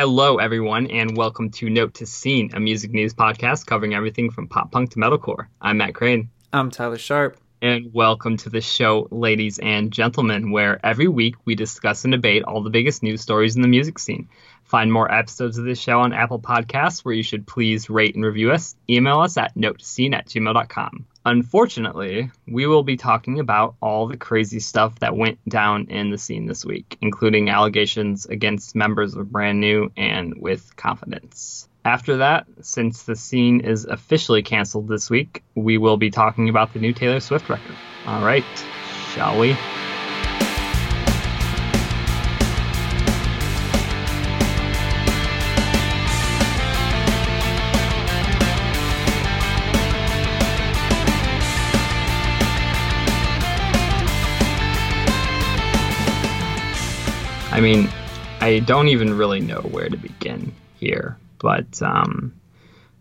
Hello, everyone, and welcome to Note to Scene, a music news podcast covering everything from pop punk to metalcore. I'm Matt Crane. I'm Tyler Sharp. And welcome to the show, ladies and gentlemen, where every week we discuss and debate all the biggest news stories in the music scene. Find more episodes of this show on Apple Podcasts, where you should please rate and review us. Email us at notescene at gmail.com. Unfortunately, we will be talking about all the crazy stuff that went down in the scene this week, including allegations against members of Brand New and with confidence. After that, since the scene is officially canceled this week, we will be talking about the new Taylor Swift record. All right, shall we? I mean, I don't even really know where to begin here. But um,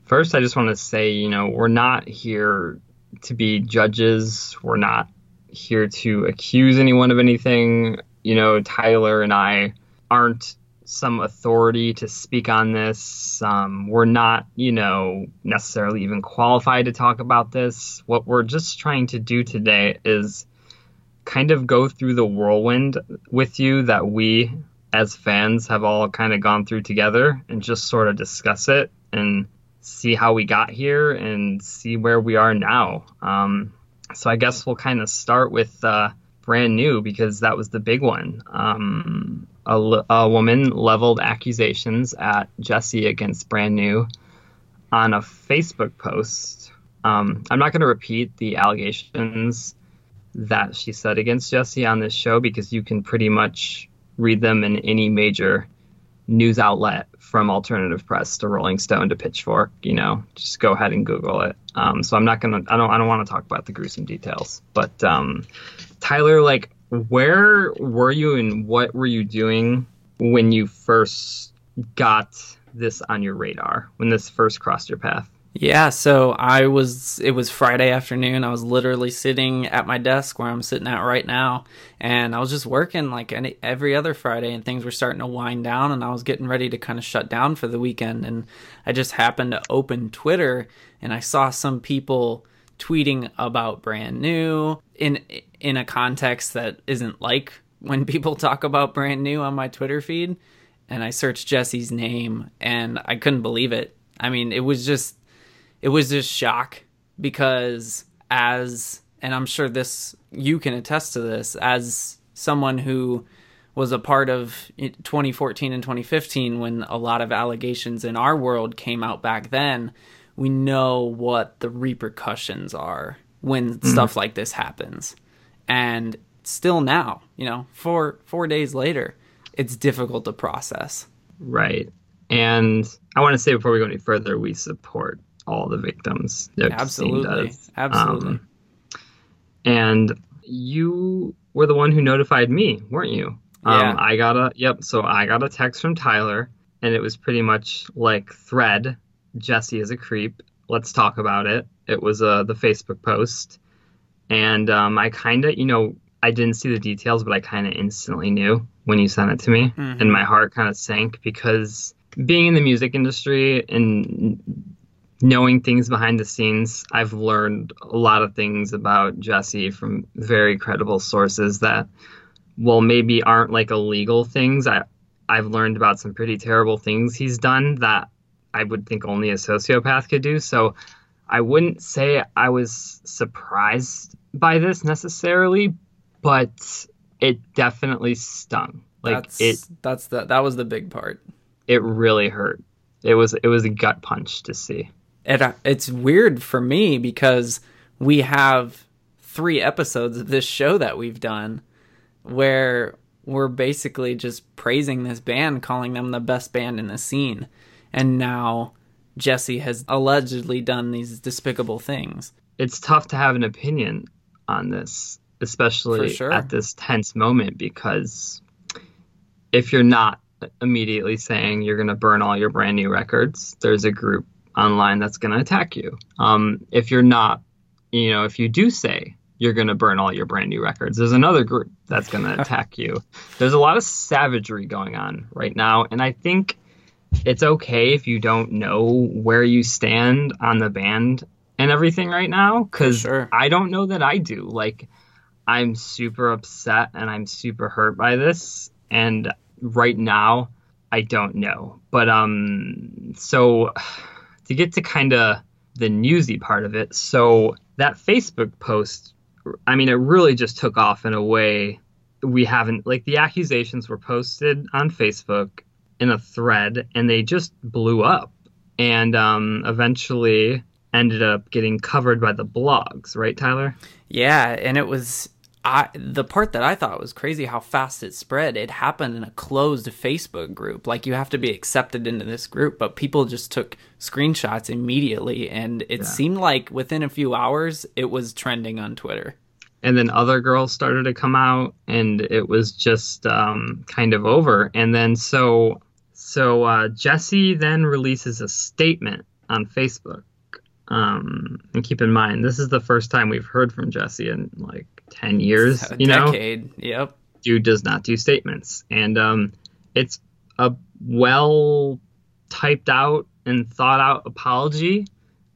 first, I just want to say, you know, we're not here to be judges. We're not here to accuse anyone of anything. You know, Tyler and I aren't some authority to speak on this. Um, we're not, you know, necessarily even qualified to talk about this. What we're just trying to do today is kind of go through the whirlwind with you that we as fans have all kind of gone through together and just sort of discuss it and see how we got here and see where we are now. Um, so I guess we'll kind of start with uh, brand new because that was the big one. Um, a, a, woman leveled accusations at Jesse against brand new on a Facebook post. Um, I'm not going to repeat the allegations that she said against Jesse on this show because you can pretty much read them in any major news outlet from alternative press to Rolling Stone to Pitchfork. You know, just go ahead and Google it. Um, so I'm not gonna. I don't. I don't want to talk about the gruesome details. But um, Tyler, like, where were you and what were you doing when you first got this on your radar? When this first crossed your path? Yeah, so I was, it was Friday afternoon. I was literally sitting at my desk where I'm sitting at right now. And I was just working like any, every other Friday, and things were starting to wind down. And I was getting ready to kind of shut down for the weekend. And I just happened to open Twitter and I saw some people tweeting about brand new in in a context that isn't like when people talk about brand new on my Twitter feed and I searched Jesse's name and I couldn't believe it. I mean, it was just it was just shock because as and I'm sure this you can attest to this as someone who was a part of 2014 and 2015 when a lot of allegations in our world came out back then we know what the repercussions are when mm-hmm. stuff like this happens. And still now you know 4 4 days later it's difficult to process. Right. And i want to say before we go any further we support all the victims. Absolutely, absolutely. Um, and you were the one who notified me, weren't you? Yeah. Um, I got a yep. So I got a text from Tyler, and it was pretty much like thread. Jesse is a creep. Let's talk about it. It was uh, the Facebook post, and um, I kind of, you know, I didn't see the details, but I kind of instantly knew when you sent it to me, mm-hmm. and my heart kind of sank because being in the music industry and knowing things behind the scenes, I've learned a lot of things about Jesse from very credible sources that, well, maybe aren't like illegal things. I I've learned about some pretty terrible things he's done that I would think only a sociopath could do. So I wouldn't say I was surprised by this necessarily, but it definitely stung. Like that's, it that's the that was the big part. It really hurt. It was it was a gut punch to see it, it's weird for me because we have three episodes of this show that we've done where we're basically just praising this band, calling them the best band in the scene. And now Jesse has allegedly done these despicable things. It's tough to have an opinion on this, especially sure. at this tense moment, because if you're not immediately saying you're going to burn all your brand new records, there's a group online that's going to attack you. Um, if you're not, you know, if you do say you're going to burn all your brand new records, there's another group that's going to attack you. There's a lot of savagery going on right now, and I think it's okay if you don't know where you stand on the band and everything right now because sure. I don't know that I do. Like, I'm super upset and I'm super hurt by this, and right now I don't know. But um, so to get to kind of the newsy part of it, so that Facebook post, I mean, it really just took off in a way we haven't like the accusations were posted on Facebook in a thread and they just blew up and um, eventually ended up getting covered by the blogs, right, Tyler? Yeah, and it was I the part that I thought was crazy how fast it spread. It happened in a closed Facebook group. Like you have to be accepted into this group, but people just took screenshots immediately and it Yeah. seemed like within a few hours it was trending on Twitter. and then other girls started to come out and it was just um, kind of over and then so so uh, jesse then releases a statement on facebook um, and keep in mind this is the first time we've heard from jesse in like 10 years you know decade. Yep. dude does not do statements and um, it's a well typed out and thought out apology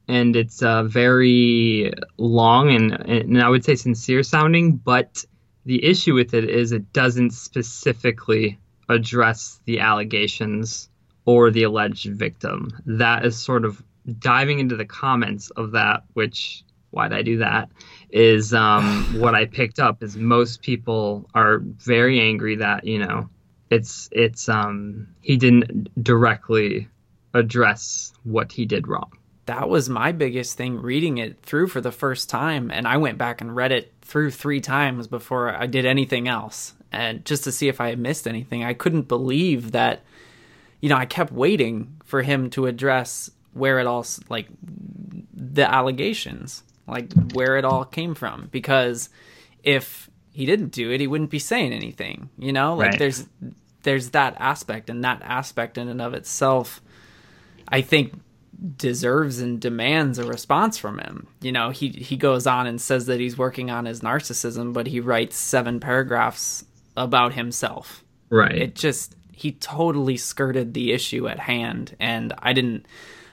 and it's uh, very long and, and i would say sincere sounding but the issue with it is it doesn't specifically address the allegations or the alleged victim that is sort of diving into the comments of that which why'd i do that is um, what i picked up is most people are very angry that you know it's it's um he didn't directly address what he did wrong. That was my biggest thing reading it through for the first time and i went back and read it through three times before i did anything else. And just to see if i had missed anything i couldn't believe that you know i kept waiting for him to address where it all like the allegations like where it all came from because if he didn't do it he wouldn't be saying anything you know like Right. there's there's that aspect and that aspect in and of itself i think deserves and demands a response from him. You know, he he goes on and says that he's working on his narcissism, but he writes seven paragraphs about himself. right It just he totally skirted the issue at hand and I didn't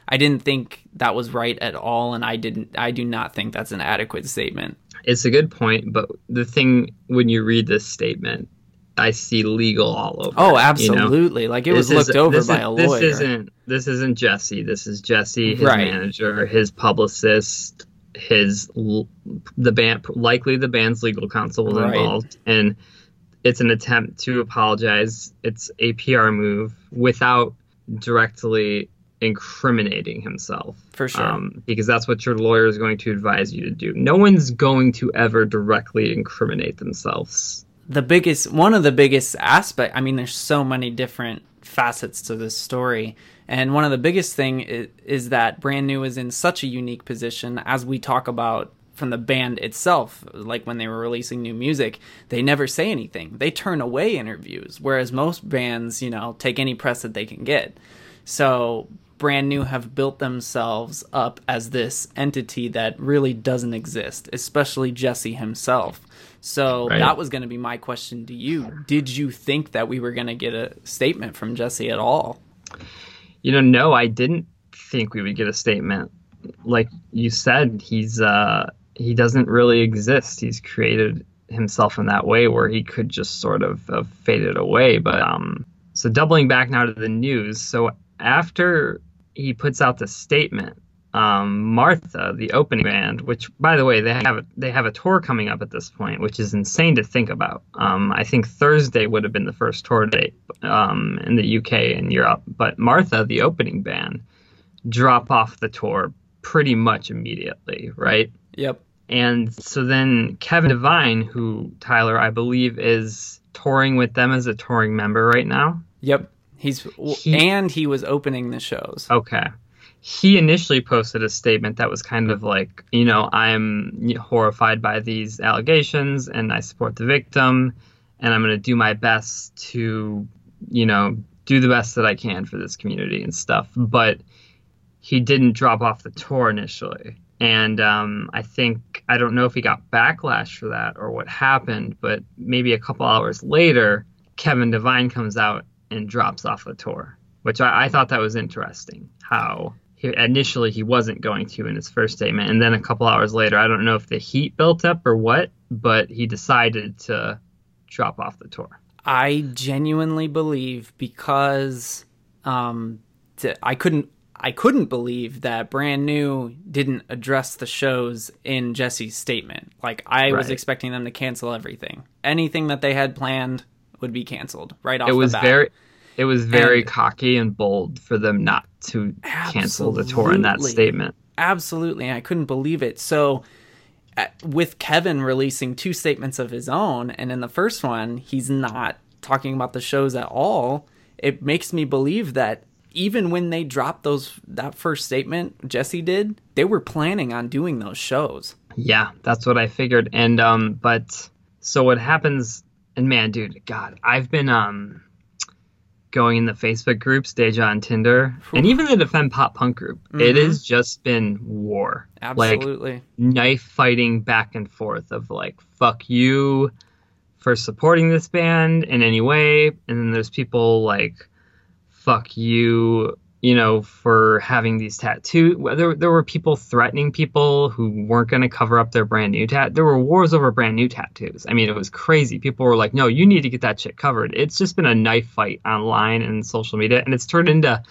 I didn't think that was right at all and I didn't I do not think that's an adequate statement. it's a good point but the thing when you read this statement i see legal all over Oh, it, you know? absolutely. Like it was This is- looked over this by is- a lawyer. This isn't this isn't Jesse. This is Jesse, his Right. manager, his publicist, his the band likely the band's legal counsel was Right. involved, and it's an attempt to apologize. It's a PR move without directly incriminating himself. For sure. Um, because that's what your lawyer is going to advise you to do. No one's going to ever directly incriminate themselves. the biggest one of the biggest aspect i mean there's so many different facets to this story and one of the biggest thing is, is that brand new is in such a unique position as we talk about from the band itself like when they were releasing new music they never say anything they turn away interviews whereas most bands you know take any press that they can get so brand new have built themselves up as this entity that really doesn't exist especially jesse himself so Right. that was going to be my question to you. Did you think that we were going to get a statement from Jesse at all? You know, no, I didn't think we would get a statement. Like you said, he's uh he doesn't really exist. He's created himself in that way where he could just sort of have faded away. But um so doubling back now to the news. So after he puts out the statement, um, Martha, the opening band, which by the way they have a, they have a tour coming up at this point, which is insane to think about. Um, I think Thursday would have been the first tour date um, in the UK and Europe, but Martha, the opening band, drop off the tour pretty much immediately, right? Yep. And so then Kevin Devine, who Tyler I believe is touring with them as a touring member right now. Yep. He's He- and he was opening the shows. Okay. He initially posted a statement that was kind of like, you know, I'm horrified by these allegations and I support the victim and I'm going to do my best to, you know, do the best that I can for this community and stuff. But he didn't drop off the tour initially. And um, I think, I don't know if he got backlash for that or what happened, but maybe a couple hours later, Kevin Devine comes out and drops off the tour which I, I thought that was interesting. How he, initially he wasn't going to in his first statement, and then a couple hours later, I don't know if the heat built up or what, but he decided to drop off the tour. I genuinely believe because um, I couldn't I couldn't believe that brand new didn't address the shows in Jesse's statement. Like I right. was expecting them to cancel everything. Anything that they had planned would be canceled right off. It was the bat. very it was very and, cocky and bold for them not to cancel the tour in that statement. Absolutely, I couldn't believe it. So with Kevin releasing two statements of his own, and in the first one, he's not talking about the shows at all. It makes me believe that even when they dropped those that first statement Jesse did, they were planning on doing those shows. Yeah, that's what I figured. And um, but so what happens? And man, dude, God, I've been um going in the Facebook groups, Deja Entendu, and even the Defend Pop Punk group, mm-hmm. it has just been war. Absolutely. Like knife fighting back and forth of like, fuck you for supporting this band in any way. And then there's people like, fuck you you know, for having these tattoos. There, there were people threatening people who weren't going to cover up their brand new tat. There were wars over brand new tattoos. I mean, it was crazy. People were like, "No, you need to get that shit covered." It's just been a knife fight online and social media, and it's turned into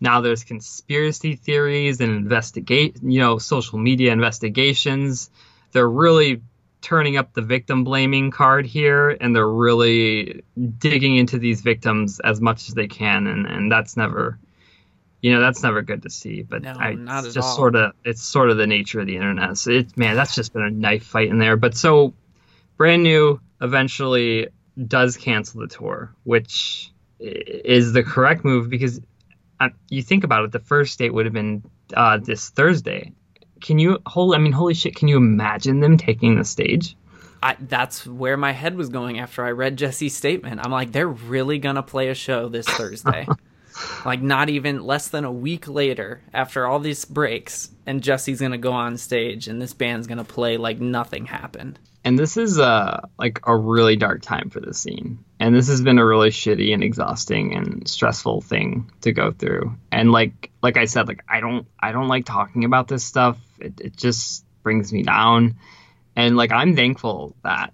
now there's conspiracy theories and investigate, you know, social media investigations. They're really turning up the victim blaming card here, and they're really digging into these victims as much as they can, and and that's never you know that's never good to see. But no, I, not it's just sort of it's sort of the nature of the internet. So it man, that's just been a knife fight in there. But so brand new eventually does cancel the tour, which is the correct move because uh, you think about it, the first date would have been uh, this Thursday. Can you hold? I mean, holy shit! Can you imagine them taking the stage? I, that's where my head was going after I read Jesse's statement. I'm like, they're really gonna play a show this Thursday. like not even less than a week later after all these breaks and jesse's gonna go on stage and this band's gonna play like nothing happened. And this is uh like a really dark time for the scene. And this has been a really shitty and exhausting and stressful thing to go through. And like like i said like i don't i don't like talking about this stuff. It, it just brings me down. And like i'm thankful that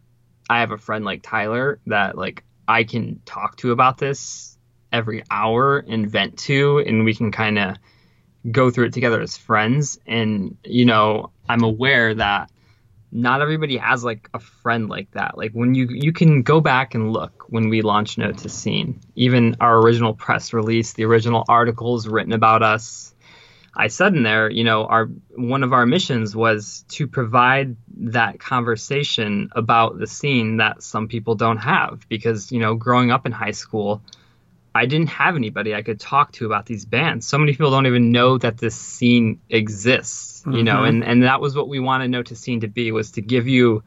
i have a friend like tyler that like i can talk to about this every hour and vent to, and we can kind of go through it together as friends. And, you know, I'm aware that not everybody has like a friend like that. Like when you you can go back and look when we launched Note to Scene, even our original press release, the original articles written about us. I said in there, you know, our one of our missions was to provide that conversation about the scene that some people don't have because, you know, growing up in high school, I didn't have anybody I could talk to about these bands. So many people don't even know that this scene exists, you mm-hmm. know, and, and that was what we wanted Note to Scene to be was to give you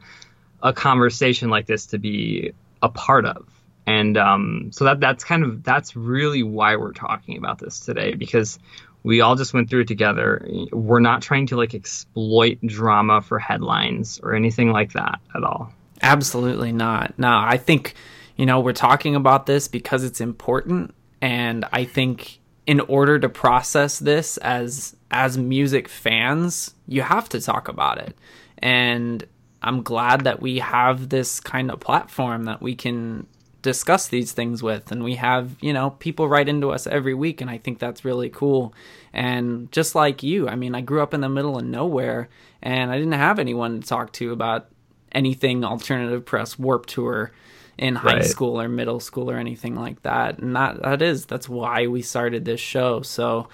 a conversation like this to be a part of. And um, so that that's kind of that's really why we're talking about this today because we all just went through it together. We're not trying to like exploit drama for headlines or anything like that at all. Absolutely not. No, I think you know, we're talking about this because it's important. And I think in order to process this as as music fans, you have to talk about it. And I'm glad that we have this kind of platform that we can discuss these things with and we have you know people write into us every week and i think that's really cool and just like you i mean i grew up in the middle of nowhere and i didn't have anyone to talk to about anything alternative press Warped Tour in high right. school or middle school or anything like that. And that that is that's why we started this show. So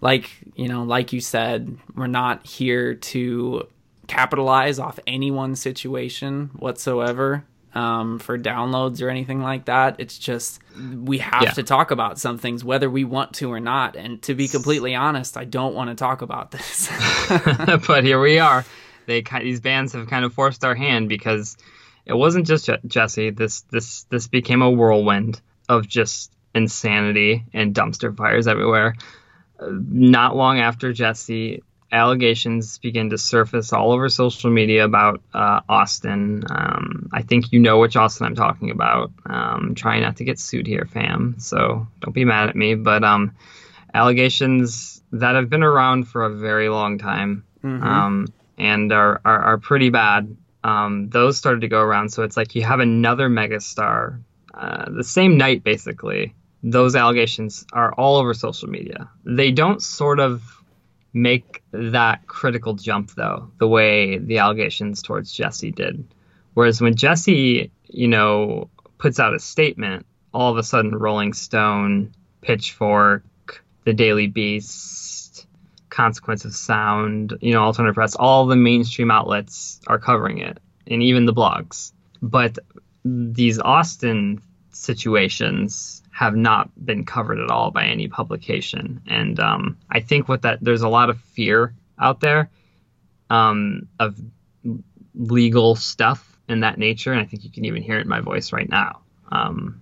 like, you know, like you said, we're not here to capitalize off anyone's situation whatsoever um, for downloads or anything like that. It's just we have yeah. to talk about some things whether we want to or not. And to be completely honest, I don't want to talk about this. but here we are. They these bands have kind of forced our hand because it wasn't just Jesse. This this this became a whirlwind of just insanity and dumpster fires everywhere. not long after Jesse, allegations begin to surface all over social media about uh, Austin. Um, I think you know which Austin I'm talking about. Um, trying not to get sued here, fam. So don't be mad at me. But um, allegations that have been around for a very long time Mhm. um, and are, are, are pretty bad. Um, those started to go around. So it's like you have another megastar uh, the same night, basically. Those allegations are all over social media. They don't sort of make that critical jump, though, the way the allegations towards Jesse did. Whereas when Jesse, you know, puts out a statement, all of a sudden Rolling Stone, Pitchfork, The Daily Beast, Consequence of Sound, you know, Alternative Press, all the mainstream outlets are covering it, and even the blogs. But these Austin situations have not been covered at all by any publication, and um, I think what that there's a lot of fear out there um, of legal stuff in that nature, and I think you can even hear it in my voice right now. Um,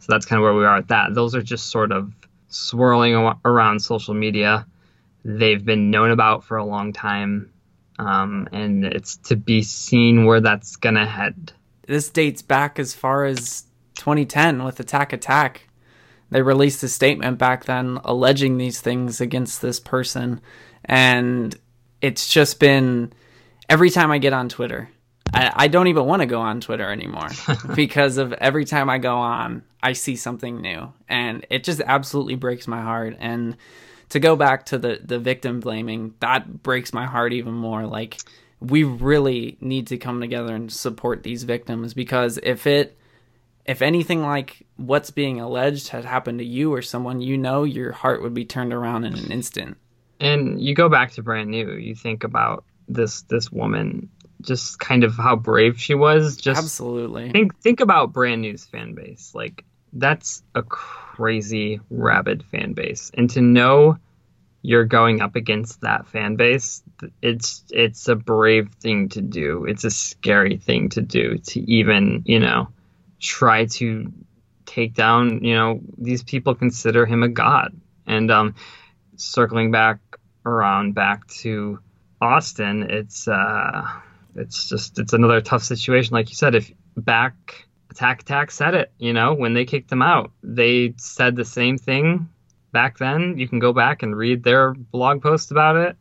so that's kind of where we are at that. Those are just sort of swirling around social media. They've been known about for a long time, um, and it's to be seen where that's gonna head. this dates back as far as 2010 with Attack Attack. They released a statement back then alleging these things against this person. And it's just been every time I get on Twitter, I, I don't even want to go on Twitter anymore because of every time I go on, I see something new. And it just absolutely breaks my heart. And to go back to the, the victim blaming, that breaks my heart even more. Like, we really need to come together and support these victims because if it if anything like what's being alleged had happened to you or someone you know your heart would be turned around in an instant And you go back to brand new. You think about this this woman, just kind of how brave she was. Just absolutely think think about brand new's fan base. Like that's a crazy rabid fan base, and to know you're going up against that fan base, it's it's a brave thing to do. It's a scary thing to do to even you know try to take down. You know these people consider him a god, and um, circling back around back to Austin, it's uh, it's just it's another tough situation. Like you said, if back Attack Attack said it, you know, when they kicked them out, they said the same thing back then. You can go back and read their blog post about it.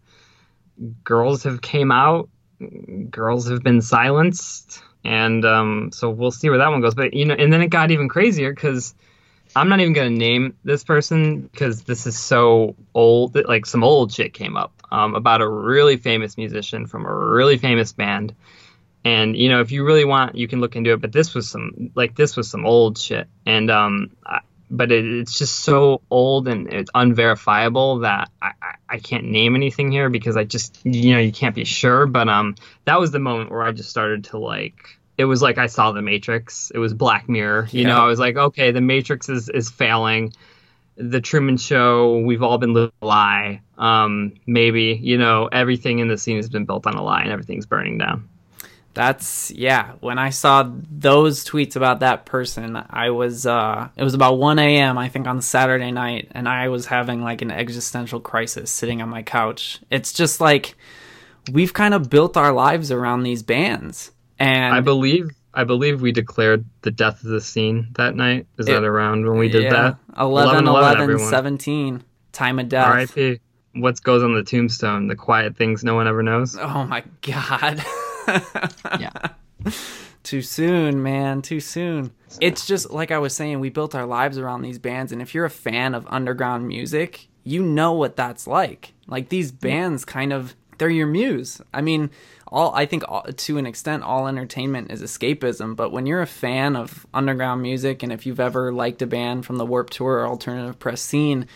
Girls have came out, girls have been silenced, and um, so we'll see where that one goes. But you know, and then it got even crazier because. I'm not even gonna name this person because this is so old. Like some old shit came up um, about a really famous musician from a really famous band, and you know if you really want, you can look into it. But this was some like this was some old shit, and um, I, but it, it's just so old and it's unverifiable that I, I, I can't name anything here because I just you know you can't be sure. But um, that was the moment where I just started to like it was like I saw the Matrix. It was Black Mirror. You Yeah. know, I was like, okay, the Matrix is is failing. The Truman Show, we've all been living a lie. Um, maybe you know everything in the scene has been built on a lie, and everything's burning down. That's yeah when i saw those tweets about that person i was uh it was about 1 a.m i think on saturday night and i was having like an existential crisis sitting on my couch it's just like we've kind of built our lives around these bands and I believe I believe we declared the death of the scene that night. Is It- that around when we did yeah, that? 11 11, 11, everyone. 17 time of death R.I.P. What goes on the tombstone? The quiet things no one ever knows. oh my god Yeah. too soon man too soon it's just like i was saying we built our lives around these bands and if you're a fan of underground music you know what that's like like these bands kind of they're your muse i mean all i think all, to an extent all entertainment is escapism but when you're a fan of underground music and if you've ever liked a band from the warped tour or alternative press scene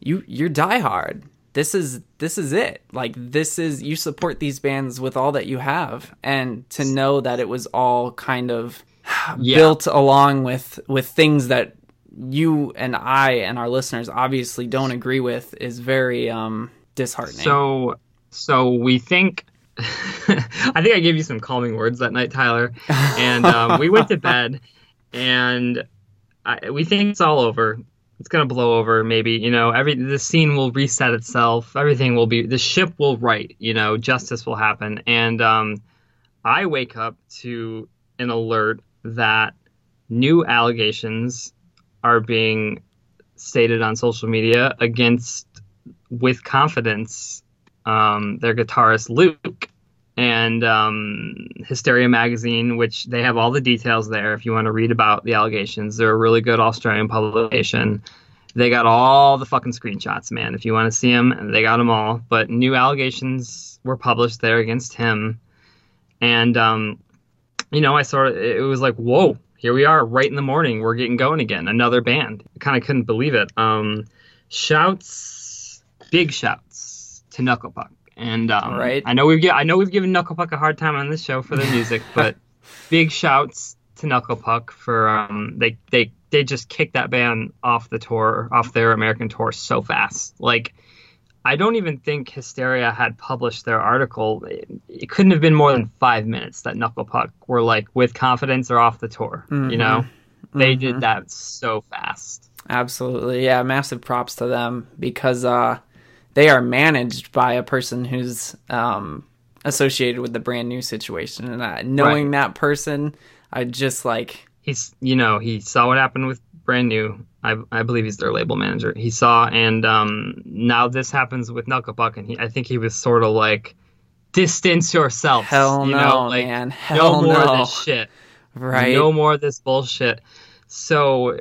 you you're diehard. This is this is it. Like this is you support these bands with all that you have, and to know that it was all kind of Yeah. built along with with things that you and I and our listeners obviously don't agree with is very um disheartening. So so we think. I think I gave you some calming words that night, Tyler, and um, we went to bed, and I, we think it's all over. It's gonna blow over. Maybe you know, every the scene will reset itself. Everything will be the ship will right. You know, justice will happen. And um, I wake up to an alert that new allegations are being stated on social media against, with confidence, um, their guitarist Luke and um, Hysteria Magazine, which they have all the details there if you want to read about the allegations. They're a really good Australian publication. They got all the fucking screenshots, man. If you want to see them, they got them all. But new allegations were published there against him. And, um, you know, I sort of, it was like, whoa, here we are right in the morning. We're getting going again. Another band. I kind of couldn't believe it. Um, shouts, big shouts to Knuckle Puck. And um, Right. I know we've gi- I know we've given Knuckle Puck a hard time on this show for their music, but big shouts to Knuckle Puck for um, they they they just kicked that band off the tour, off their American tour so fast. Like I don't even think Hysteria had published their article. It, it couldn't have been more than five minutes that Knuckle Puck were like with confidence or off the tour. You know, they did that so fast. Absolutely. Yeah, massive props to them because uh they are managed by a person who's um associated with the brand new situation and uh, knowing that person I just like he's you know he saw what happened with brand new i, I believe he's their label manager he saw and um, now this happens with knuckle puck and he, i think he was sort of like distance yourself hell you no, know like man. Hell no more no. of this shit right. no more of this bullshit so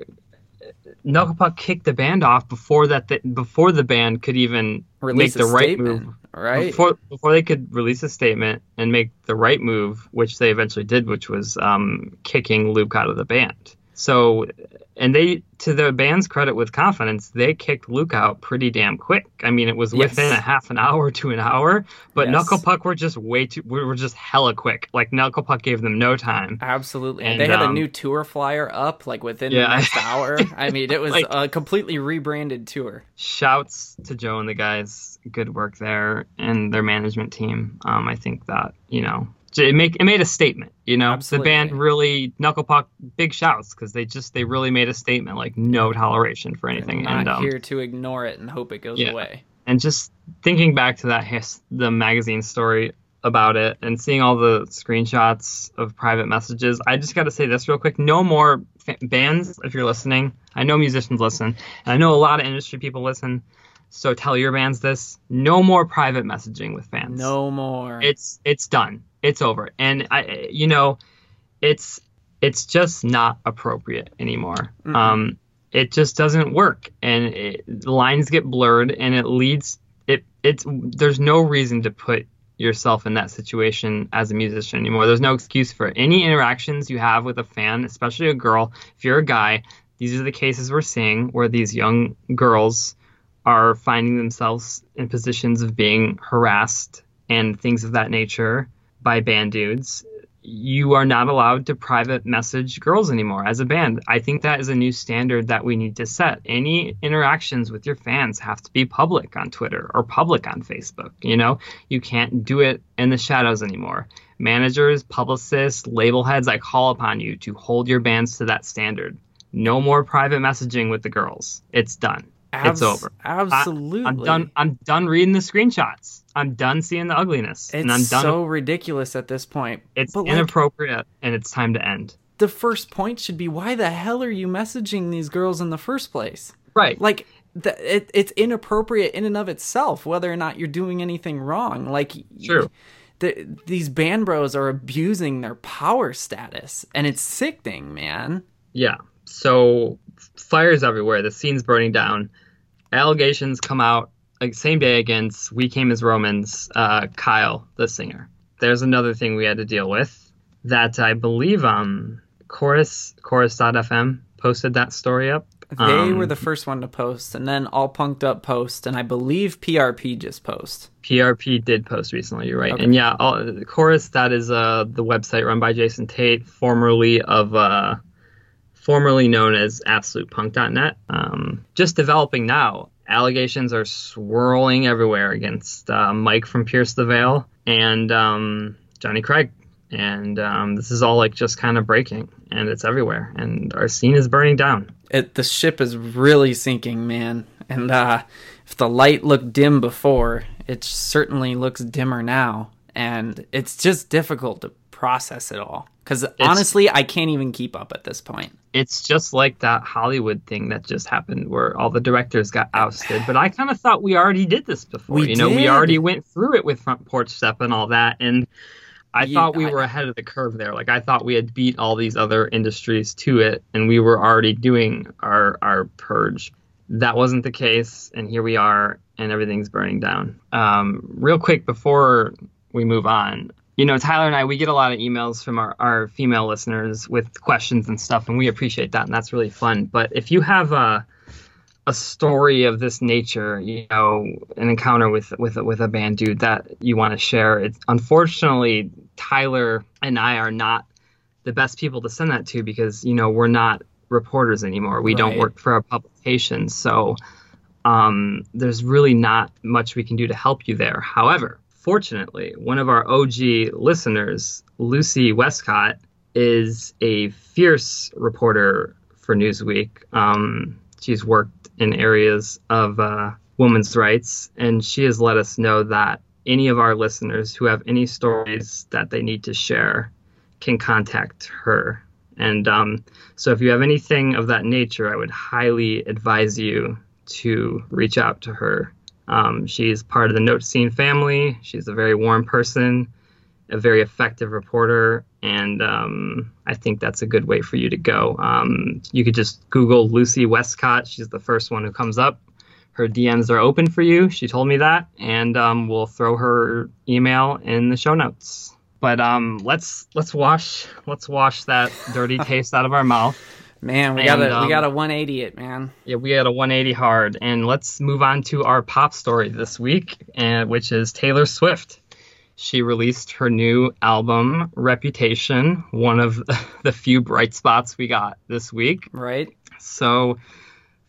knuckle puck kicked the band off before that th- before the band could even Release make the a right move Right. before before they could release a statement and make the right move, which they eventually did, which was um, kicking Luke out of the band. So, and they, to the band's credit, with confidence, they kicked Luke out pretty damn quick. I mean, it was Yes. within a half an hour to an hour, but Yes. Knuckle Puck were just way too, we were just hella quick. Like Knuckle Puck gave them no time. Absolutely. And And, they had a um, new tour flyer up like within Yeah. the next hour. I mean, it was Like- a completely rebranded tour. Shouts to Joe and the guys, good work there, and their management team. Um, I think that you know. It make it made a statement, you know. Absolutely. The band really Knuckle Puck big shouts because they just they really made a statement like no toleration for anything Not and um, here to ignore it and hope it goes yeah. away. and just thinking back to that his, the magazine story about it and seeing all the screenshots of private messages i just got to say this real quick no more fa- bands if you're listening i know musicians listen and i know a lot of industry people listen so tell your bands this no more private messaging with fans No more. it's it's done it's over. And i you know it's it's just not appropriate anymore. Mm-mm. um it just doesn't work. And it, lines get blurred and it leads it it's there's no reason to put yourself in that situation as a musician anymore. There's no excuse for it. any interactions you have with a fan especially a girl if you're a guy these are the cases we're seeing where these young girls are finding themselves in positions of being harassed and things of that nature by band dudes you are not allowed to private message girls anymore as a band. I think that is a new standard that we need to set. Any interactions with your fans have to be public on Twitter or public on Facebook. You know, you can't do it in the shadows anymore. Managers, publicists, label heads, I call upon you to hold your bands to that standard. No more private messaging with the girls. It's done. Abs- it's over. Absolutely. I'm done. I'm done reading the screenshots. I'm done seeing the ugliness, It's and I'm done. so ridiculous at this point. it's but, like, inappropriate, and it's time to end. the first point should be why the hell are you messaging these girls in the first place? Right. Like the, it, it's inappropriate in and of itself, whether or not you're doing anything wrong. Like True. the, these band bros are abusing their power status, and it's sickening, man. Yeah. So fires everywhere. The scene's burning down. Allegations come out like same day against We Came as Romans, uh, Kyle, the singer. There's another thing we had to deal with that I believe um Chorus Chorus.fm posted that story up. They Um, were the first one to post, and then all punked up post, and I believe PRP just post. PRP did post recently. You're right, Okay. and yeah, all, Chorus that is uh the website run by Jason Tate, formerly of uh formerly known as AbsolutePunk.net. Um, just developing now. Allegations are swirling everywhere against uh, Mike from Pierce the Veil and um, Johnny Craig, and um, this is all like just kind of breaking. and it's everywhere, and our scene is burning down. It, the ship is really sinking, man. And uh, if the light looked dim before, it certainly looks dimmer now, and it's just difficult to process it all. Because honestly, I can't even keep up at this point. It's just like that Hollywood thing that just happened where all the directors got ousted. But I kind of thought we already did this before. We you know, we already went through it with Front Porch Step and all that. And I You- thought we I- were ahead of the curve there. Like I thought we had beat all these other industries to it, and we were already doing our our purge. That wasn't the case, and here we are, and everything's burning down. Um, real quick before we move on, you know, Tyler and I, we get a lot of emails from our, our female listeners with questions and stuff, and we appreciate that, and that's really fun. But if you have a a story of this nature, you know, an encounter with with with a band dude that you want to share, it's unfortunately Tyler and I are not the best people to send that to because you know we're not reporters anymore. We don't work for a publication, so um, there's really not much we can do to help you there. However, fortunately, one of our OG listeners, Lucy Westcott, is a fierce reporter for Newsweek. Um, she's worked in areas of uh, women's rights, and she has let us know that any of our listeners who have any stories that they need to share can contact her. And um, so, if you have anything of that nature, I would highly advise you to reach out to her. Um, she's part of the Note Scene family. She's a very warm person, a very effective reporter, and um, I think that's a good way for you to go. Um, you could just Google Lucy Westcott. She's the first one who comes up. Her DMs are open for you. She told me that, and um, we'll throw her email in the show notes. But um, let's let's wash let's wash that dirty taste out of our mouth. Man, we And, gotta um, we gotta 180 it, man. Yeah, we had a 180 hard, and let's move on to our pop story this week, and which is Taylor Swift. She released her new album, Reputation, one of the few bright spots we got this week. Right? So,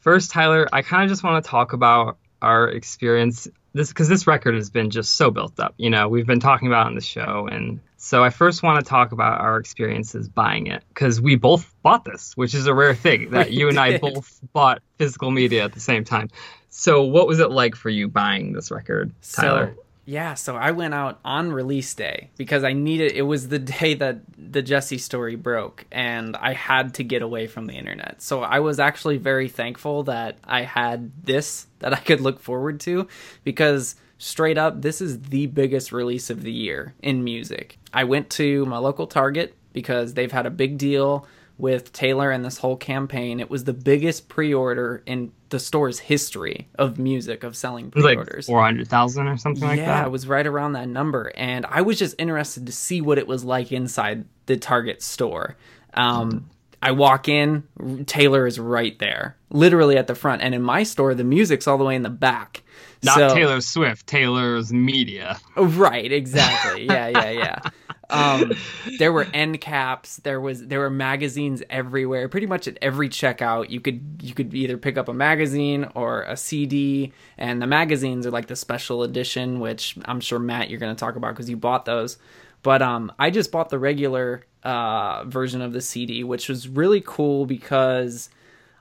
first, Tyler, I kind of just want to talk about our experience this because this record has been just so built up. You know, we've been talking about it on the show, and so I first want to talk about our experiences buying it because we both bought this, which is a rare thing that you and I both bought physical media at the same time. So, what was it like for you buying this record, Tyler? So yeah, so I went out on release day because I needed it was the day that the Jesse story broke and I had to get away from the internet. So I was actually very thankful that I had this that I could look forward to because straight up this is the biggest release of the year in music. I went to my local Target because they've had a big deal with Taylor and this whole campaign. It was the biggest pre-order in the store's history of music of selling was like pre-orders 400,000 or something like that. yeah, that. it was right around that number, and I was just interested to see what it was like inside the Target store. Um, I walk in, Taylor is right there, literally at the front, and in my store, the music's all the way in the back. Not So- Taylor Swift, Taylor's media. Right, exactly. Yeah, yeah, yeah. Um, there were end caps. There was there were magazines everywhere. Pretty much at every checkout, you could you could either pick up a magazine or a CD. And the magazines are like the special edition, which I'm sure Matt you're going to talk about because you bought those. But um, I just bought the regular uh, version of the CD, which was really cool because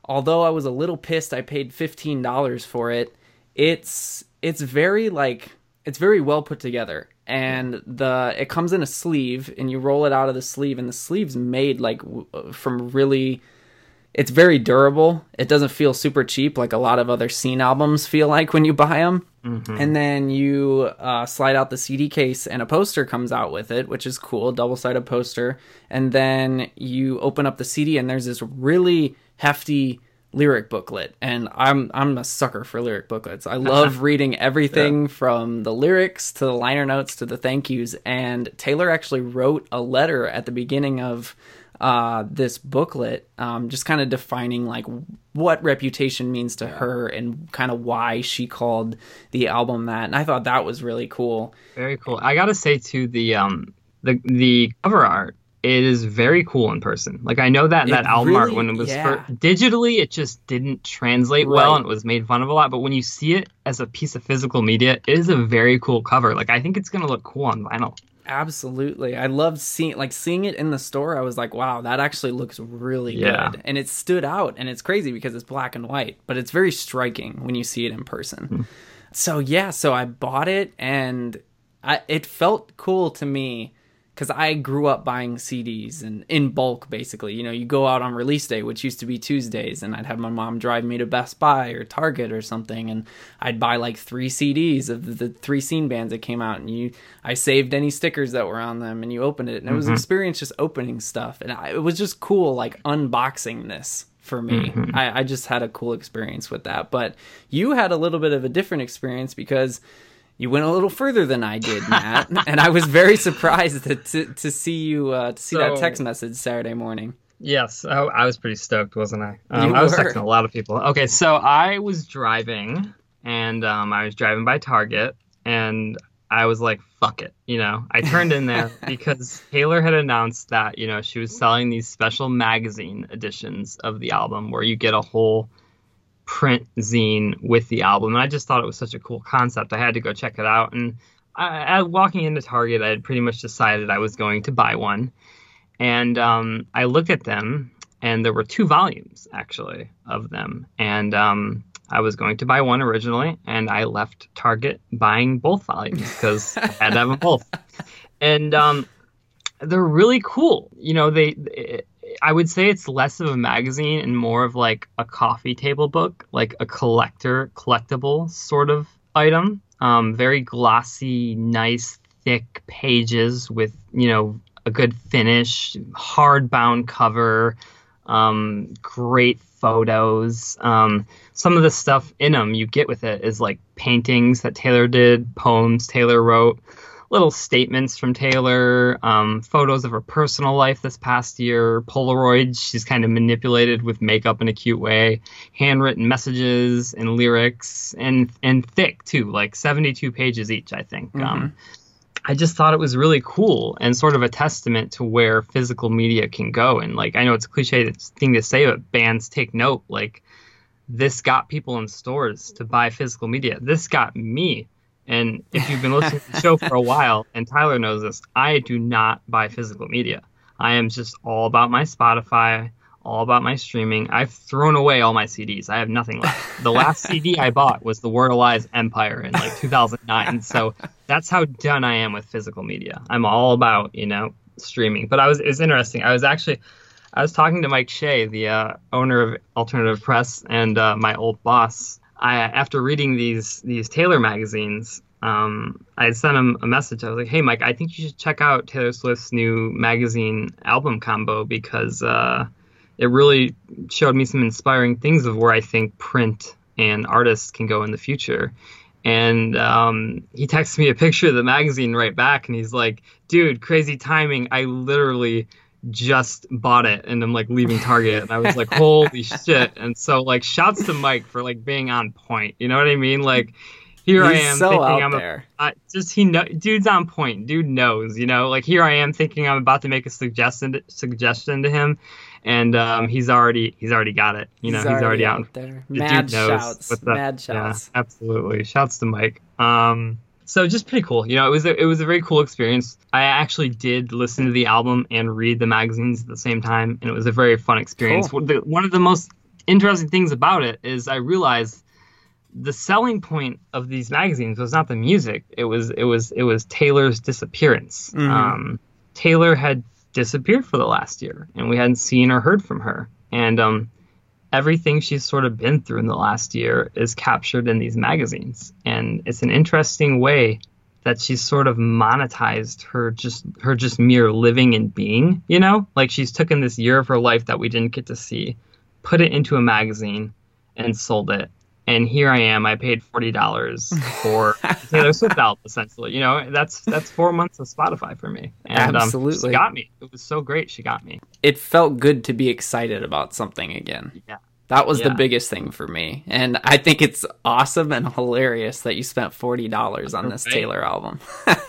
although I was a little pissed I paid fifteen dollars for it, it's it's very like it's very well put together. And the it comes in a sleeve and you roll it out of the sleeve and the sleeve's made like from really it's very durable. It doesn't feel super cheap like a lot of other scene albums feel like when you buy them and then you uh, slide out the cd case and a poster comes out with it which is cool double sided poster. And then you open up the cd and there's this really hefty lyric booklet and i'm i'm a sucker for lyric booklets. I love reading everything from the lyrics to the liner notes to the thank yous and taylor actually wrote a letter at the beginning of uh, this booklet um, just kind of defining like what reputation means to her and kind of why she called the album that and i thought that was really cool. Very cool. I gotta say too, the um the the cover art it is very cool in person. Like I know that It that album art when it was yeah. fir- digitally, it just didn't translate well and it was made fun of a lot. But when you see it as a piece of physical media, it is a very cool cover. Like I think it's gonna look cool on vinyl. Absolutely. I loved seeing like seeing it in the store. I was like, wow, that actually looks really Yeah. good. And it stood out and it's crazy because it's black and white, but it's very striking when you see it in person. Hmm. So yeah, so I bought it and I, it felt cool to me because I grew up buying CDs and in bulk, basically. You know, you go out on release day, which used to be Tuesdays, and I'd have my mom drive me to Best Buy or Target or something, and I'd buy like three CDs of the, three scene bands that came out, and you, I saved any stickers that were on them, and you opened it, and it was an experience just opening stuff, and I, it was just cool, like unboxing this for me. Mm-hmm. I, I just had a cool experience with that, but you had a little bit of a different experience because you went a little further than I did, Matt, and I was very surprised to to, to see you uh, to see that text message Saturday morning. Yes, I, I was pretty stoked, wasn't I? Um, I was texting a lot of people. Okay, so I was driving, and um, I was driving by Target, and I was like, "Fuck it," you know. I turned in there because Taylor had announced that you know she was selling these special magazine editions of the album where you get a whole print zine with the album, and I just thought it was such a cool concept. I had to go check it out, and I, I, walking into Target, I had pretty much decided I was going to buy one and um, I looked at them, and there were two volumes actually of them, and um, I was going to buy one originally, and I left Target buying both volumes because I had to have them both, and um, they're really cool. You know, they. I would say it's less of a magazine and more of like a coffee table book, like a collector collectible sort of item. Um, very glossy, nice, thick pages with you know a good finish, hardbound cover, um, great photos. Um, some of the stuff in them you get with it is like paintings that Taylor did, poems Taylor wrote, little statements from Taylor, um, photos of her personal life this past year, Polaroids she's kind of manipulated with makeup in a cute way, handwritten messages and lyrics, and and thick too, like 72 pages each, I think. Um, I just thought it was really cool and sort of a testament to where physical media can go. And like, I know it's a cliche thing to say, but bands take note. Like, this got people in stores to buy physical media. This got me. And if you've been listening to the show for a while, and Tyler knows this, I do not buy physical media. I am just all about my Spotify, all about my streaming. I've thrown away all my CDs. I have nothing left. The last CD I bought was the Word Alive Empire in like 2009. So that's how done I am with physical media. I'm all about, you know, streaming. But I was it was interesting. I was actually I was talking to Mike Shea, the uh, owner of Alternative Press and uh, my old boss. I after reading these these Taylor magazines, um, I sent him a message. I was like, "Hey, Mike, I think you should check out Taylor Swift's new magazine album combo because uh, it really showed me some inspiring things of where I think print and artists can go in the future." And um, he texted me a picture of the magazine right back, and he's like, "Dude, crazy timing! I literally." Just bought it and I'm like leaving Target and I was like holy shit and so like shouts to Mike for like being on point you know what I mean like here I am so thinking out I'm there. I, just he know dude's on point dude knows you know like here I am thinking I'm about to make a suggestion suggestion to him and um, he's already he's already got it you know he's, already, out there. the Mad dude knows shouts. Mad shouts. Yeah, absolutely. Shouts to Mike. Um, so just pretty cool. You know, it was a, it was a very cool experience. I actually did listen to the album and read the magazines at the same time, and it was a very fun experience. Cool. One of the- One of the most interesting things about it is I realized the selling point of these magazines was not the music. It was it was it was Taylor's disappearance. Mhm. Um, Taylor had disappeared for the last year, and we hadn't seen or heard from her. And um, everything she's sort of been through in the last year is captured in these magazines, and it's an interesting way that she's sort of monetized her just her just mere living and being. You know, like she's taken this year of her life that we didn't get to see, put it into a magazine, and sold it. And here I am. I paid forty dollars for Taylor Swift album, essentially. You know, that's that's four months of Spotify for me. And, Um, Absolutely. she got me. It was so great. She got me. It felt good to be excited about something again. Yeah. That was the biggest thing for me. And I think it's awesome and hilarious that you spent $40 on this Right. Taylor album.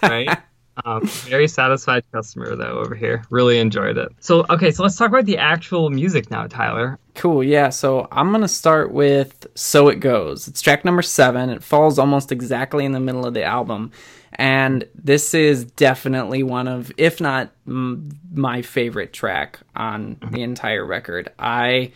Right. Um, very satisfied customer though over here. Really enjoyed it. So okay, so let's talk about the actual music now, Tyler. Cool, yeah. So I'm gonna start with "So It Goes." It's track number seven. It falls almost exactly in the middle of the album, and this is definitely one of, if not m- my favorite track on the entire record. I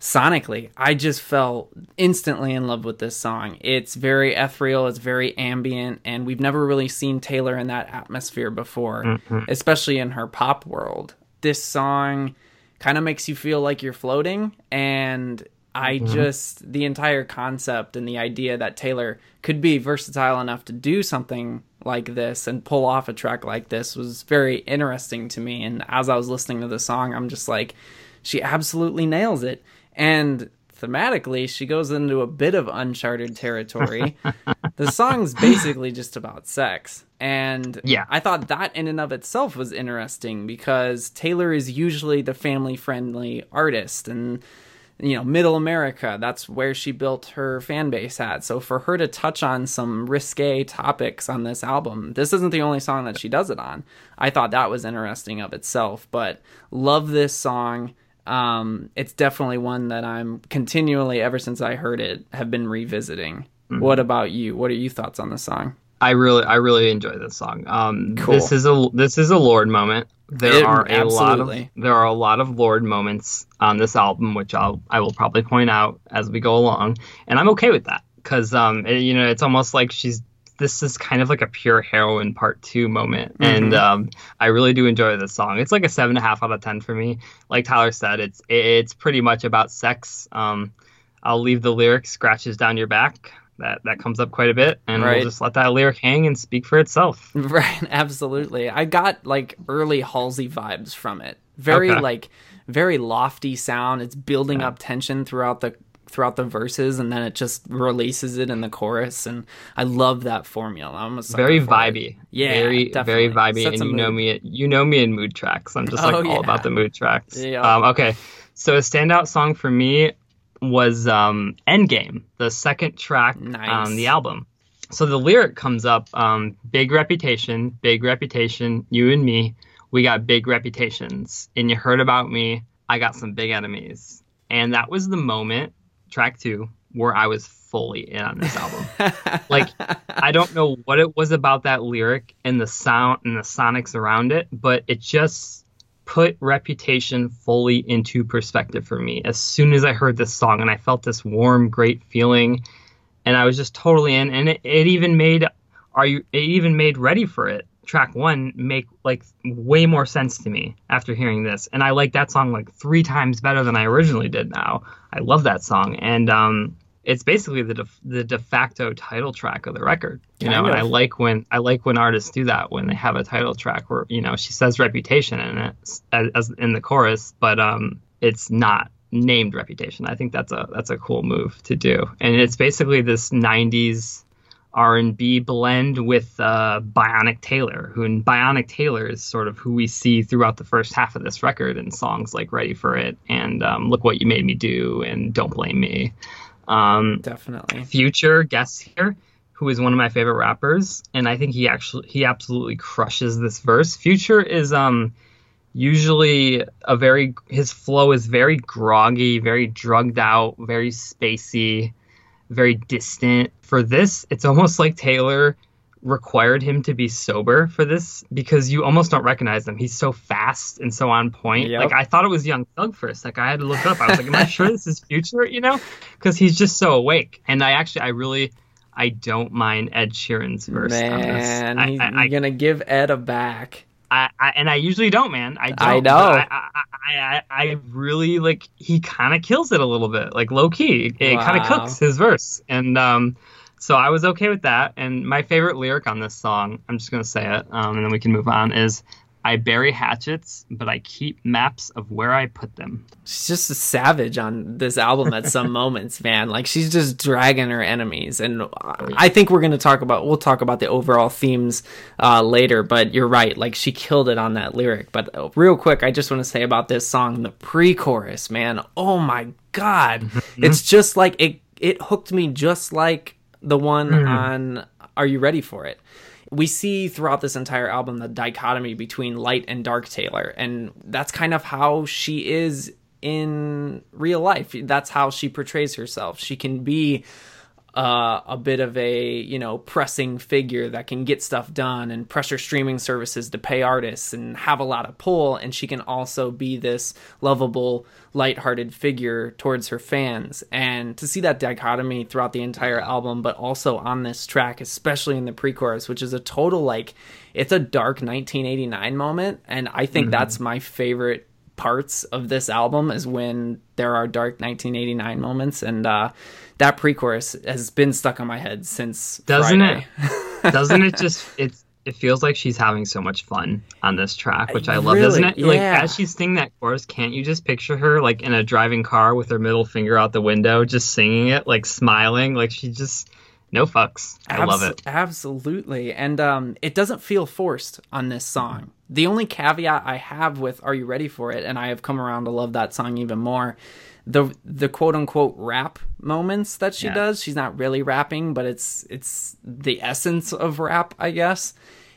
sonically, I just fell instantly in love with this song. It's very ethereal, it's very ambient, and we've never really seen Taylor in that atmosphere before, mm-hmm. especially in her pop world. This song kind of makes you feel like you're floating, and I mm-hmm. just, the entire concept and the idea that Taylor could be versatile enough to do something like this and pull off a track like this was very interesting to me. And as I was listening to the song, I'm just like, she absolutely nails it and thematically, she goes into a bit of uncharted territory. the song's basically just about sex. And yeah. I thought that in and of itself was interesting because Taylor is usually the family friendly artist and you know, middle America, that's where she built her fan base at. So for her to touch on some risque topics on this album, this isn't the only song that she does it on. I thought that was interesting of itself, but love this song um, it's definitely one that I'm continually, ever since I heard it, have been revisiting. Mm-hmm. What about you? What are your thoughts on the song? I really, I really enjoy this song. Um, cool. This is a this is a Lorde moment. There it, are a absolutely. lot of there are a lot of Lorde moments on this album, which I'll I will probably point out as we go along, and I'm okay with that because um, it, you know, it's almost like she's this is kind of like a pure heroine part two moment, mm-hmm. and um, I really do enjoy this song. It's like a seven and a half out of ten for me. Like Tyler said, it's it's pretty much about sex. Um, I'll leave the lyric "scratches down your back." That that comes up quite a bit, and right. we'll just let that lyric hang and speak for itself. Right, absolutely. I got like early Halsey vibes from it. Very okay. like very lofty sound. It's building yeah. up tension throughout the throughout the verses and then it just releases it in the chorus and I love that formula. I'm a very vibey. It. Yeah, very definitely. very vibey Sets and you know me you know me in mood tracks. I'm just like oh, all yeah. about the mood tracks. Yeah. Um, okay. So a standout song for me was um, Endgame, the second track nice. on the album. So the lyric comes up um, big reputation, big reputation, you and me, we got big reputations. And you heard about me, I got some big enemies. And that was the moment track two, where I was fully in on this album. like, I don't know what it was about that lyric and the sound and the sonics around it, but it just put Reputation fully into perspective for me. As soon as I heard this song and I felt this warm, great feeling, and I was just totally in. And it, it even made are you it even made Ready for It track one make like way more sense to me after hearing this. And i like that song like three times better than i originally did now. I love that song. And um it's basically the de, the de facto title track of the record you know? And i like when i like when artists do that when they have a title track where you know she says reputation in it as, as in the chorus but um it's not named reputation. I think that's a that's a cool move to do. And it's basically this 90s R&B blend with uh, Bionic Taylor, who in Bionic Taylor is sort of who we see throughout the first half of this record in songs like Ready for It and um, Look What You Made Me Do and Don't Blame Me. Um, Definitely. Future guest here, who is one of my favorite rappers, and I think he actually he absolutely crushes this verse. Future is um usually a very his flow is very groggy, very drugged out, very spacey very distant. For this, it's almost like Taylor required him to be sober for this because you almost don't recognize him. He's so fast and so on point. Yep. Like I thought it was Young Thug for a second. I had to look up. I was like, "Am I sure this is Future?" You know, because he's just so awake. And I actually, I really, I don't mind Ed Sheeran's verse. Man, I, he's I, I, gonna give Ed a back. I, I, and I usually don't, man. I don't. I know. I, I, I, I, really like. He kind of kills it a little bit, like low key. It wow. kind of cooks his verse, and um, so I was okay with that. And my favorite lyric on this song, I'm just gonna say it, um, and then we can move on. Is I bury hatchets, but I keep maps of where I put them. She's just a savage on this album at some moments, man. Like she's just dragging her enemies, and I think we're gonna talk about we'll talk about the overall themes uh, later. But you're right, like she killed it on that lyric. But uh, real quick, I just want to say about this song, the pre-chorus, man. Oh my god, mm-hmm. it's just like it. It hooked me just like the one mm. on "Are You Ready for It." we see throughout this entire album the dichotomy between light and dark Taylor, and that's kind of how she is in real life. That's how she portrays herself. She can be uh, a bit of a you know pressing figure that can get stuff done and pressure streaming services to pay artists and have a lot of pull and she can also be this lovable light-hearted figure towards her fans and to see that dichotomy throughout the entire album but also on this track especially in the pre-chorus which is a total like it's a dark 1989 moment and i think mm-hmm. that's my favorite parts of this album is when there are dark 1989 moments and uh that pre-chorus has been stuck on my head since doesn't Friday. it doesn't it just it's it feels like she's having so much fun on this track which i love really? doesn't it yeah. like as she's singing that chorus can't you just picture her like in a driving car with her middle finger out the window just singing it like smiling like she just no fucks i Abs- love it absolutely and um it doesn't feel forced on this song the only caveat i have with are you ready for it and i have come around to love that song even more the the quote unquote rap moments that she yeah. does. She's not really rapping, but it's it's the essence of rap, I guess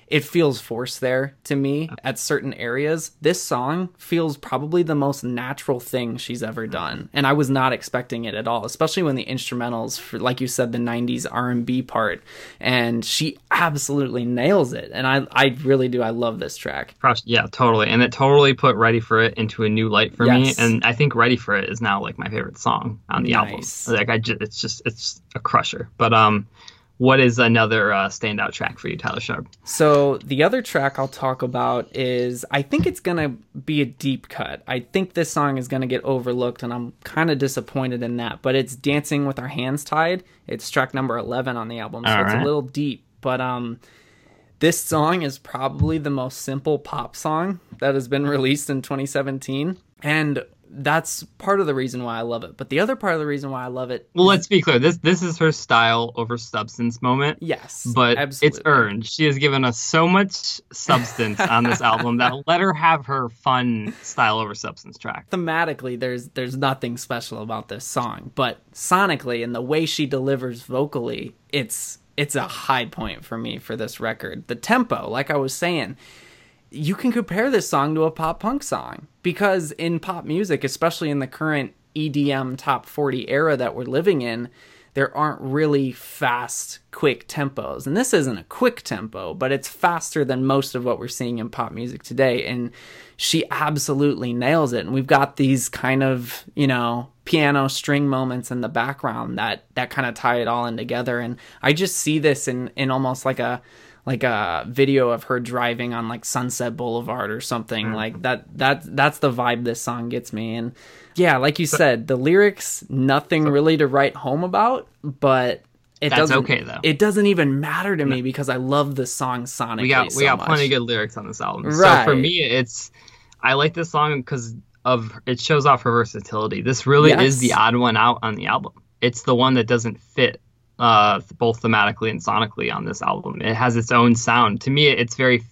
it feels forced there to me at certain areas. This song feels probably the most natural thing she's ever done, and I was not expecting it at all. Especially when the instrumentals, for, like you said, the '90s R&B part, and she absolutely nails it. And I, I really do. I love this track. Yeah, totally, and it totally put "Ready for It" into a new light for yes. me. And I think "Ready for It" is now like my favorite song on the nice. album. Like I, just, it's just it's a crusher. But um, what is another uh, standout track for you, Tyler Sharp? So the other track I'll talk about is I think it's gonna be a deep cut. I think this song is gonna get overlooked, and I'm kind of disappointed in that. But it's "Dancing with Our Hands Tied." It's track number eleven on the album, so All it's right. a little deep. But um, this song is probably the most simple pop song that has been released in 2017, and that's part of the reason why I love it. But the other part of the reason why I love it. Well, let's be clear. This this is her style over substance moment. Yes, but absolutely. it's earned. She has given us so much substance on this album that let her have her fun style over substance track. Thematically, there's there's nothing special about this song, but sonically and the way she delivers vocally, it's it's a high point for me for this record. The tempo, like I was saying you can compare this song to a pop punk song because in pop music, especially in the current EDM top 40 era that we're living in, there aren't really fast, quick tempos. And this isn't a quick tempo, but it's faster than most of what we're seeing in pop music today. And she absolutely nails it. And we've got these kind of, you know, piano string moments in the background that that kind of tie it all in together. And I just see this in in almost like a like a video of her driving on like Sunset Boulevard or something mm-hmm. like that that that's the vibe this song gets me and yeah like you said the lyrics nothing really to write home about but it That's doesn't okay though. It doesn't even matter to no. me because I love the song sonically. We got so we got much. plenty of good lyrics on this album. Right. So for me, it's I like this song because of it shows off her versatility. This really yes. is the odd one out on the album. It's the one that doesn't fit uh, both thematically and sonically on this album. It has its own sound. To me, it's very,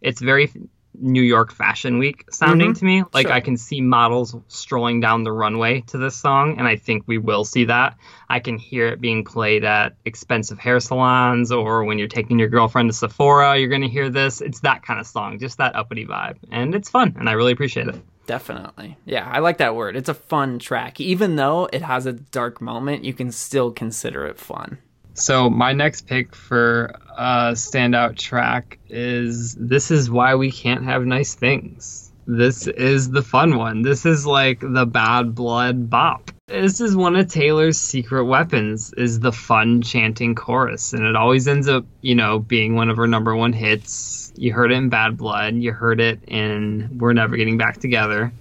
it's very New York Fashion Week sounding mm-hmm. to me. Like sure. I can see models strolling down the runway to this song, and I think we will see that. I can hear it being played at expensive hair salons, or when you're taking your girlfriend to Sephora, you're going to hear this. It's that kind of song, just that uppity vibe, and it's fun, and I really appreciate it. Definitely. Yeah, I like that word. It's a fun track. Even though it has a dark moment, you can still consider it fun. So, my next pick for a standout track is This Is Why We Can't Have Nice Things. This is the fun one. This is like the bad blood bop. This is one of Taylor's secret weapons is the fun chanting chorus and it always ends up, you know, being one of her number 1 hits you heard it in Bad Blood. You heard it in We're Never Getting Back Together.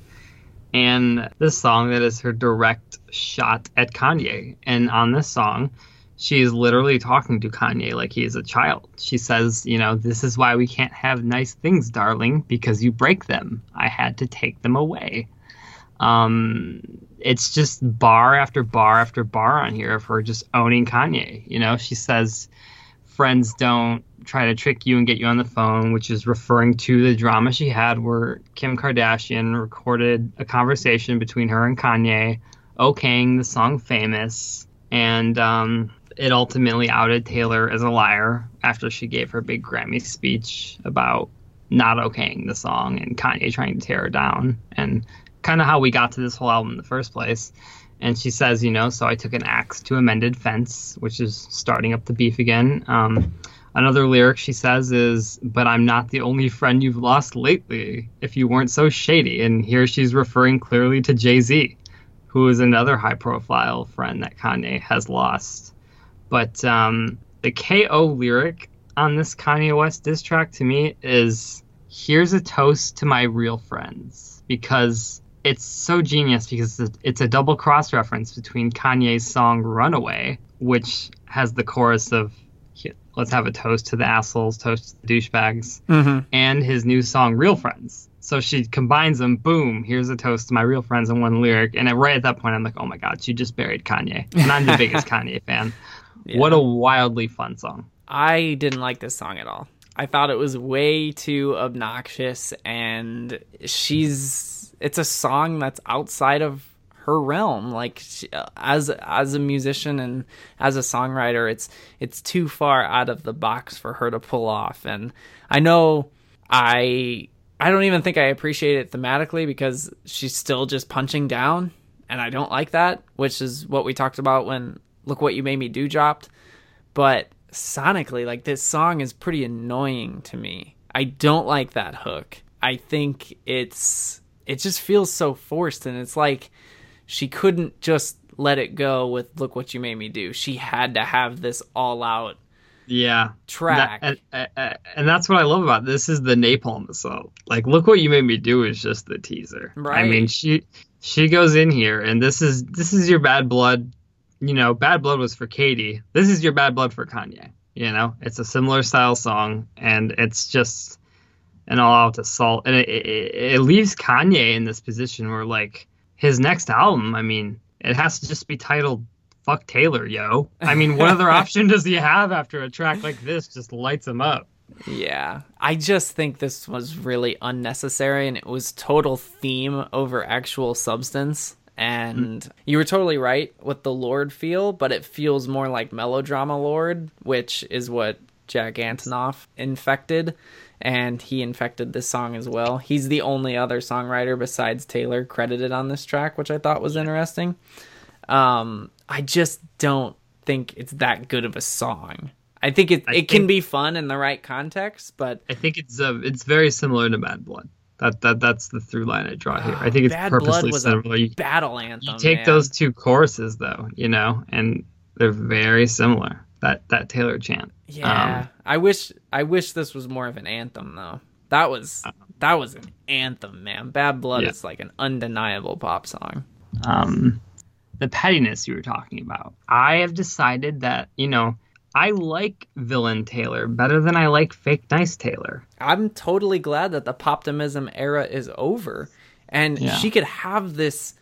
And this song that is her direct shot at Kanye. And on this song, she's literally talking to Kanye like he is a child. She says, you know, this is why we can't have nice things, darling, because you break them. I had to take them away. Um, it's just bar after bar after bar on here of her just owning Kanye. You know, she says, friends don't try to trick you and get you on the phone, which is referring to the drama she had where Kim Kardashian recorded a conversation between her and Kanye, okaying the song Famous. And um, it ultimately outed Taylor as a liar after she gave her big Grammy speech about not okaying the song and Kanye trying to tear her down and kind of how we got to this whole album in the first place. And she says, you know, so I took an axe to a mended fence, which is starting up the beef again. Um, another lyric she says is, but I'm not the only friend you've lost lately if you weren't so shady. And here she's referring clearly to Jay Z, who is another high profile friend that Kanye has lost. But um, the KO lyric on this Kanye West diss track to me is here's a toast to my real friends because it's so genius because it's a double cross reference between Kanye's song Runaway, which has the chorus of let's have a toast to the assholes, toast to the douchebags, mm-hmm. and his new song Real Friends. So she combines them. Boom! Here's a toast to my real friends in one lyric. And right at that point, I'm like, oh my god, she just buried Kanye. And I'm the biggest Kanye fan. Yeah. What a wildly fun song. I didn't like this song at all. I thought it was way too obnoxious and she's it's a song that's outside of her realm like she, uh, as as a musician and as a songwriter it's it's too far out of the box for her to pull off and I know I I don't even think I appreciate it thematically because she's still just punching down and I don't like that which is what we talked about when look what you made me do dropped but sonically, like this song is pretty annoying to me. I don't like that hook. I think it's it just feels so forced and it's like she couldn't just let it go with look what you made me do. She had to have this all out yeah track that, and, and, and, that's what i love about this is the napalm assault like look what you made me do is just the teaser right i mean she she goes in here and this is this is your bad blood you know, Bad Blood was for Katy. This is your Bad Blood for Kanye. You know, it's a similar style song, and it's just an all-out assault, and it, it, it leaves Kanye in this position where, like, his next album, I mean, it has to just be titled "Fuck Taylor, yo." I mean, what other option does he have after a track like this just lights him up? Yeah, I just think this was really unnecessary, and it was total theme over actual substance. And mm. you were totally right with the Lorde feel, but it feels more like melodrama Lorde, which is what Jack Antonoff infected. And he infected this song as well. He's the only other songwriter besides Taylor credited on this track, which I thought was interesting. Um, I just don't think it's that good of a song. I think it I it think, can be fun in the right context, but I think it's uh, it's very similar to Bad Blood. That that that's the through line I draw here. I think it's Bad purposely similar. You, battle anthem. You take man. those two choruses though, you know, and they're very similar. That that Taylor chant. Yeah, um, I wish I wish this was more of an anthem though. That was that was an anthem, man. Bad Blood yeah. is like an undeniable pop song. Um, the pettiness you were talking about. I have decided that you know I like villain Taylor better than I like fake nice Taylor. I'm totally glad that the poptimism era is over and yeah. she could have this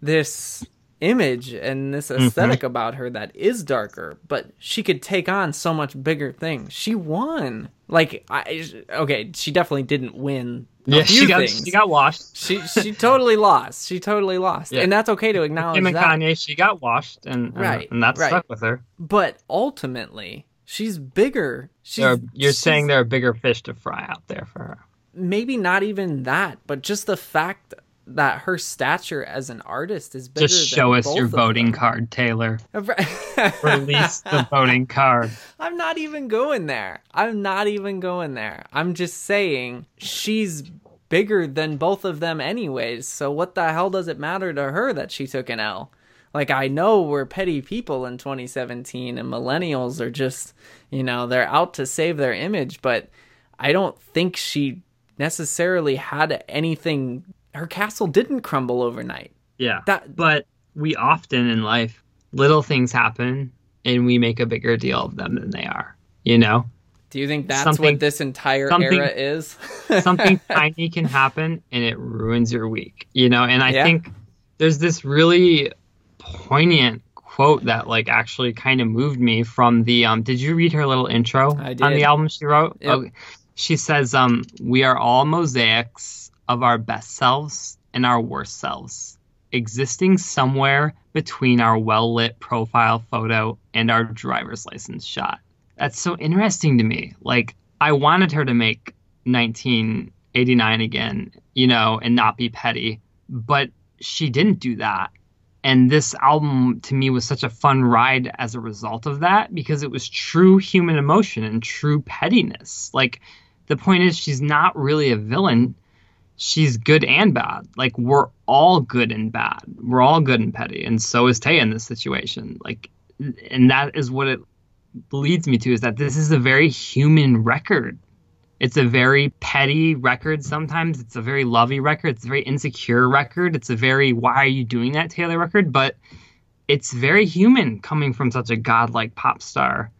this image and this aesthetic mm-hmm. about her that is darker, but she could take on so much bigger things. She won. Like I okay, she definitely didn't win. Yeah, she got things. she got washed. She she totally lost. She totally lost, yeah. and that's okay to acknowledge. Him and that. Kanye, she got washed, and right, and, and that right. stuck with her. But ultimately, she's bigger. She's, are, you're she's, saying there are bigger fish to fry out there for her. Maybe not even that, but just the fact that her stature as an artist is bigger. Just show us your voting card, Taylor. Release the voting card. I'm not even going there. I'm not even going there. I'm just saying she's bigger than both of them anyways. So what the hell does it matter to her that she took an L? Like I know we're petty people in 2017 and millennials are just, you know, they're out to save their image, but I don't think she necessarily had anything her castle didn't crumble overnight. Yeah. That but we often in life little things happen and we make a bigger deal of them than they are. You know? Do you think that's something, what this entire era is? something tiny can happen and it ruins your week. You know, and I yeah. think there's this really poignant quote that like actually kind of moved me from the um did you read her little intro on the album she wrote? Yep. Okay. She says um we are all mosaics of our best selves and our worst selves. existing somewhere between our well lit profile photo and our driver's license shot. That's so interesting to me. Like, I wanted her to make 1989 again, you know, and not be petty, but she didn't do that. And this album to me was such a fun ride as a result of that because it was true human emotion and true pettiness. Like, the point is, she's not really a villain. She's good and bad. Like, we're all good and bad. We're all good and petty. And so is Tay in this situation. Like, and that is what it leads me to is that this is a very human record. It's a very petty record sometimes. It's a very lovey record. It's a very insecure record. It's a very why are you doing that Taylor record, but it's very human coming from such a godlike pop star.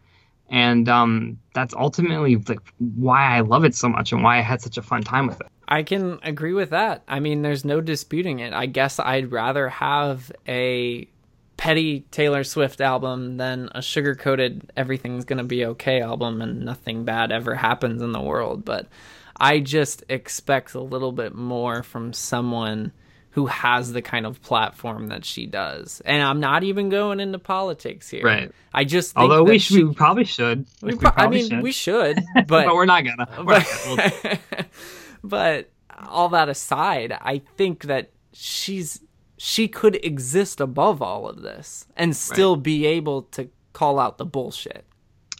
And um, that's ultimately like why I love it so much and why I had such a fun time with it. I can agree with that. I mean, there's no disputing it. I guess I'd rather have a petty Taylor Swift album than a sugar coated everything's gonna be okay album and nothing bad ever happens in the world. But I just expect a little bit more from someone who has the kind of platform that she does. And I'm not even going into politics here. Right. I just although we, should, we probably should. We, pro- we probably I mean, should. we should, but but we're not gonna. We're but, not but all that aside, I think that she's she could exist above all of this and still right. be able to call out the bullshit.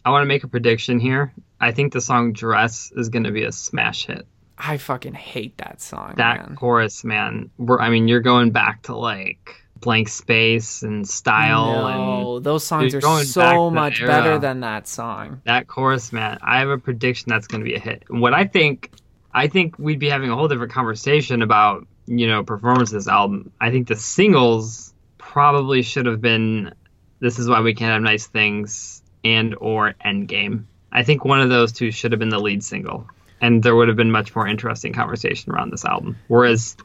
I want to make a prediction here. I think the song Dress is going to be a smash hit. I fucking hate that song. That man. chorus, man. We're, I mean, you're going back to like blank space and style no, and those songs are so much better than that song. That chorus, man. I have a prediction that's going to be a hit. What I think I think we'd be having a whole different conversation about you know, performance of this album. I think the singles probably should have been "This Is Why We Can't Have Nice Things" and or "Endgame." I think one of those two should have been the lead single, and there would have been much more interesting conversation around this album. Whereas,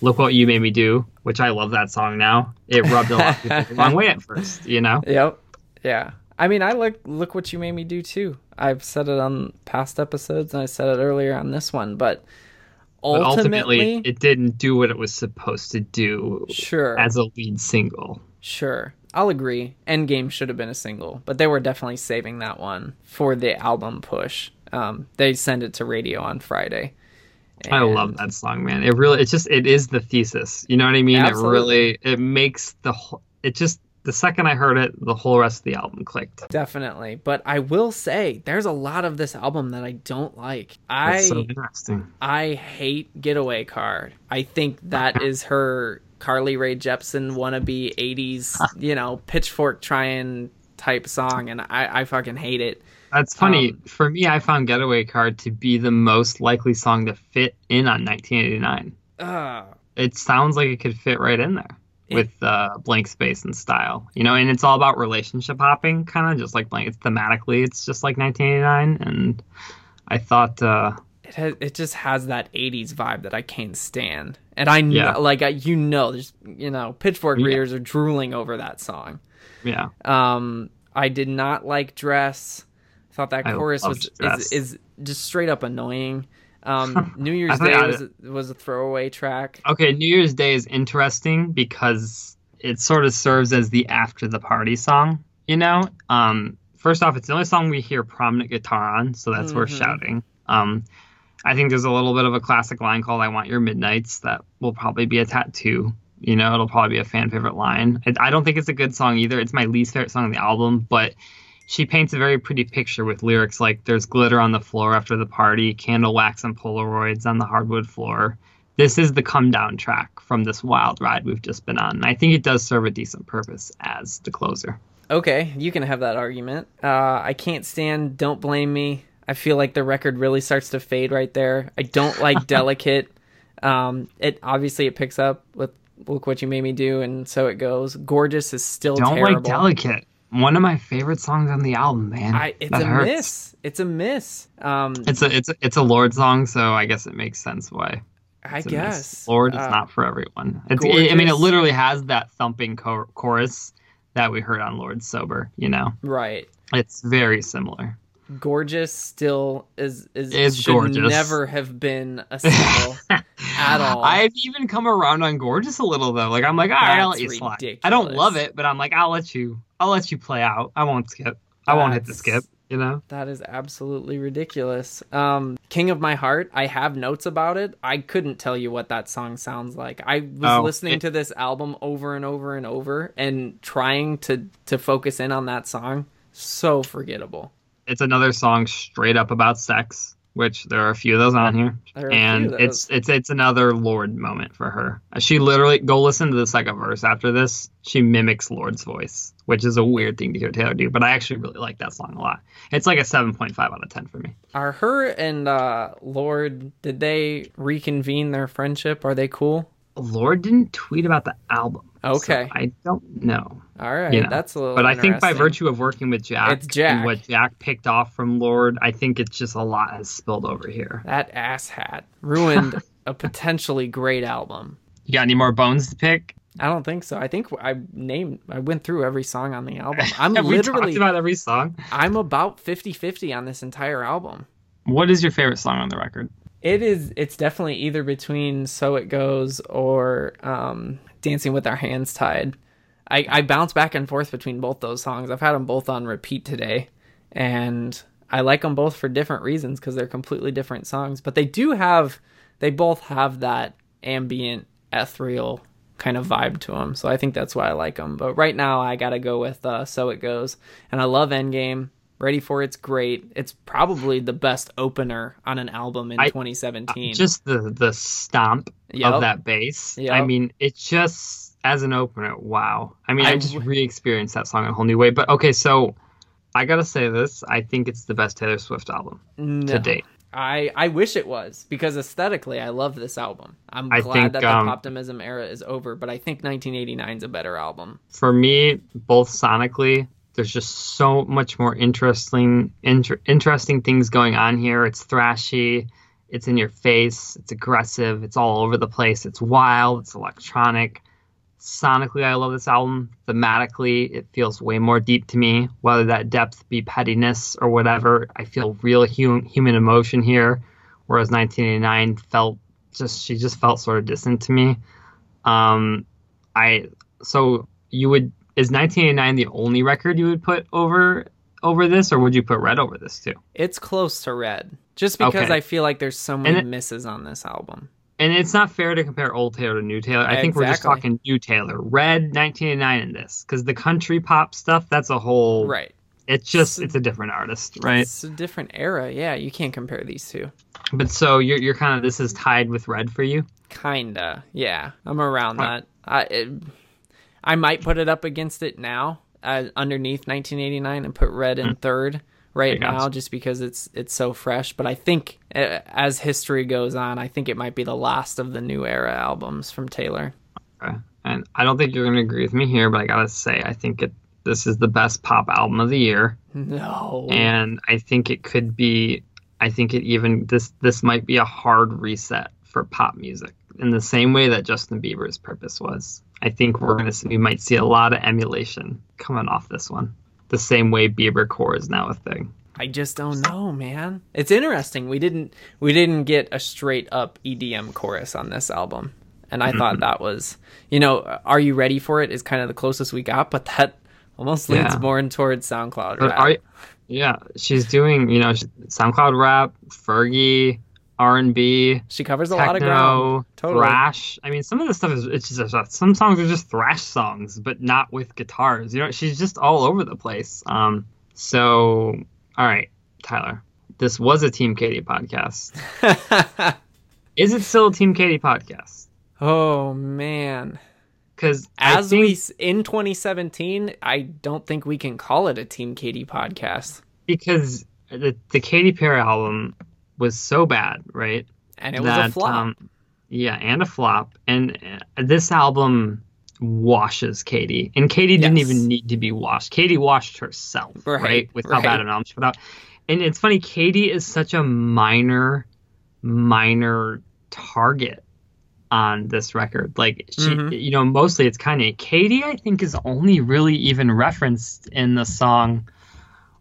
"Look What You Made Me Do," which I love that song now, it rubbed a lot of people the wrong way at first. You know? Yep. Yeah. I mean, I look look what you made me do too. I've said it on past episodes, and I said it earlier on this one, but ultimately, ultimately, it didn't do what it was supposed to do. Sure. As a lead single. Sure. I'll agree. Endgame should have been a single, but they were definitely saving that one for the album push. Um, they send it to radio on Friday. And... I love that song, man. It really, it's just, it is the thesis. You know what I mean? Absolutely. It really, it makes the whole, it just, the second I heard it, the whole rest of the album clicked. Definitely. But I will say there's a lot of this album that I don't like. I so interesting. I hate Getaway Car. I think that is her Carly Rae Jepsen wannabe 80s, you know, pitchfork trying type song and I, I fucking hate it. That's funny. Um, For me, I found Getaway Car to be the most likely song to fit in on 1989. Uh, it sounds like it could fit right in there with uh, blank space and style, you know, and it's all about relationship hopping, kind of just like blank. It's thematically, it's just like 1989, and I thought uh, it has, it just has that 80s vibe that I can't stand, and I know, yeah. like I, you know, there's you know, pitchfork yeah. readers are drooling over that song. Yeah. Um, I did not like dress. I thought that I chorus was is, is just straight up annoying. Um, New Year's Day was, was a throwaway track. Okay, New Year's Day is interesting because it sort of serves as the after the party song. You know, um, first off, it's the only song we hear prominent guitar on, so that's mm-hmm. worth shouting. Um, I think there's a little bit of a classic line called "I Want Your Midnights" that will probably be a tattoo. You know, it'll probably be a fan favorite line. I don't think it's a good song either. It's my least favorite song on the album, but she paints a very pretty picture with lyrics like there's glitter on the floor after the party, candle wax and Polaroids on the hardwood floor. This is the come down track from this wild ride we've just been on. And I think it does serve a decent purpose as the closer. Okay, you can have that argument. Uh, I can't stand Don't Blame Me. I feel like the record really starts to fade right there. I don't like Delicate. Um, it obviously it picks up with Look What You Made Me Do, and so it goes. Gorgeous is still don't terrible. like Delicate one of my favorite songs on the album, man. I, it's that a hurts. miss. It's a miss. Um, it's a it's a, it's a Lorde song, so I guess it makes sense why. I guess Lorde is uh, not for everyone. It, I mean, it literally has that thumping cho- chorus that we heard on Lorde Sober. You know, right? It's very similar. Gorgeous still is is, is should gorgeous. never have been a single. At all. I've even come around on Gorgeous a little though. Like I'm like, all right, I'll let you slide. I don't love it, but I'm like, I'll let you. I'll let you play out. I won't skip. I won't hit the skip. You know. That is absolutely ridiculous. Um, King of My Heart, I have notes about it. I couldn't tell you what that song sounds like. I was Oh, listening it- to this album over and over and over and trying to to focus in on that song. So forgettable. It's another song straight up about sex, which there are a few of those on here, There are a few and it's it's it's another Lorde moment for her. She literally go listen to the second verse after this. She mimics Lorde's voice, which is a weird thing to hear Taylor do, but I actually really like that song a lot. It's like a seven point five out of ten for me. Are her and uh, Lorde did they reconvene their friendship? Are they cool? Lorde didn't tweet about the album. so Okay. I don't know. All right, You know, that's a little. But I think by virtue of working with Jack, It's Jack. and what Jack picked off from Lorde, I think it's just a lot has spilled over here. that asshat ruined a potentially great album. You got any more bones to pick? I don't think so. I think I named I went through every song on the album. I'm Have we literally talked about every song? I'm about 50-50 on this entire album. What is your favorite song on the record? It is it's definitely either between So It Goes or um, Dancing with Our Hands Tied. I, I bounce back and forth between both those songs. I've had them both on repeat today, and I like them both for different reasons because they're completely different songs. But they do have, they both have that ambient, ethereal kind of vibe to them. So I think that's why I like them. But right now, I gotta go with uh, So It Goes, and I love Endgame. Ready for It's great. It's probably the best opener on an album in I- 2017. Just the the stomp Yep. of that bass. Yep. I mean, it's just as an opener, wow. I mean, I, I just re-experienced that song in a whole new way. But okay, so I gotta say this: I think it's the best Taylor Swift album No. to date. I I wish it was because aesthetically I love this album. I'm I glad think, that the um, Poptimism era is over, but I think 1989 is a better album. For me, both sonically, there's just so much more interesting, inter- interesting things going on here. It's thrashy, it's in your face, it's aggressive, it's all over the place, it's wild, it's electronic. Sonically, I love this album. Thematically, it feels way more deep to me. Whether that depth be pettiness or whatever, I feel real hum- human emotion here. Whereas 1989 felt just, she just felt sort of distant to me. Um, I so you would is 1989 the only record you would put over over this, or would you put Red over this too? It's close to Red, just because Okay. I feel like there's so many it- misses on this album. And it's not fair to compare old Taylor to new Taylor. I think we're just talking new Taylor. Red 1989 in this because the country pop stuff that's a whole. Right. It's just it's a different artist, right? It's a different era. Yeah, you can't compare these two. But so you're you're kind of this is tied with Red for you. Kinda. Yeah, I'm around that. I it, I might put it up against it now, uh, underneath 1989, and put Red in third right gotcha. now, just because it's it's so fresh. But I think uh, as history goes on, I think it might be the last of the new era albums from Taylor. Okay. And I don't think you're going to agree with me here, but I gotta say I think it this is the best pop album of the year. No. and I think it could be. I think it even this this might be a hard reset for pop music in the same way that Justin Bieber's Purpose was. I think we're gonna see, we might see a lot of emulation coming off this one, the same way Bieber core is now a thing. I just don't know, man. It's interesting. We didn't we didn't get a straight up EDM chorus on this album. And I Mm-hmm. thought that was, you know, Are You Ready for It is kind of the closest we got, but that almost leads Yeah. more towards SoundCloud rap. are, yeah, she's doing you know SoundCloud rap, Fergie, R and B, she covers a lot of techno, ground. Totally. thrash. I mean, some of the stuff is it's just some songs are just thrash songs, but not with guitars. You know, she's just all over the place. Um, so all right, Tyler, this was a Team Katy podcast. Is it still a Team Katy podcast? oh man. Because As think, we in 2017, I don't think we can call it a Team Katy podcast. because the the Katy Perry album was so bad, right? And it was a flop. Um, yeah, and a flop. And uh, this album washes Katy, and Katy didn't even need to be washed. Katy washed herself, right? Right, With how right. bad an album she put out. And it's funny, Katy is such a minor, minor target on this record. Like she, Mhm. you know, mostly it's kind of Katy. I think is only really even referenced in the song.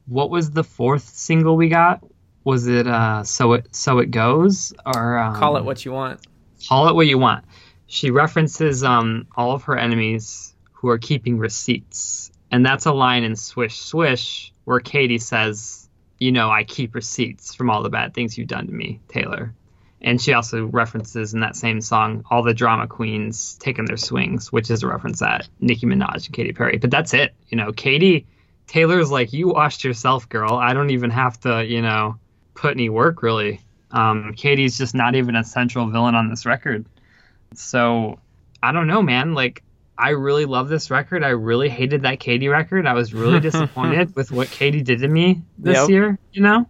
What was the fourth single we got? Was it uh so it so it goes or um, call it what you want. Call it what you want. She references um, all of her enemies who are keeping receipts. And that's a line in Swish Swish where Katy says, You know, I keep receipts from all the bad things you've done to me, Taylor. And she also references in that same song all the drama queens taking their swings, which is a reference at Nicki Minaj and Katy Perry. But that's it. You know, Katy, Taylor's like, You washed yourself, girl. I don't even have to, you know, put any work really. Um, Katy's just not even a central villain on this record. So I don't know, man. Like I really love this record. I really hated that Katy record. I was really disappointed with what Katy did to me this Yep. year. You know,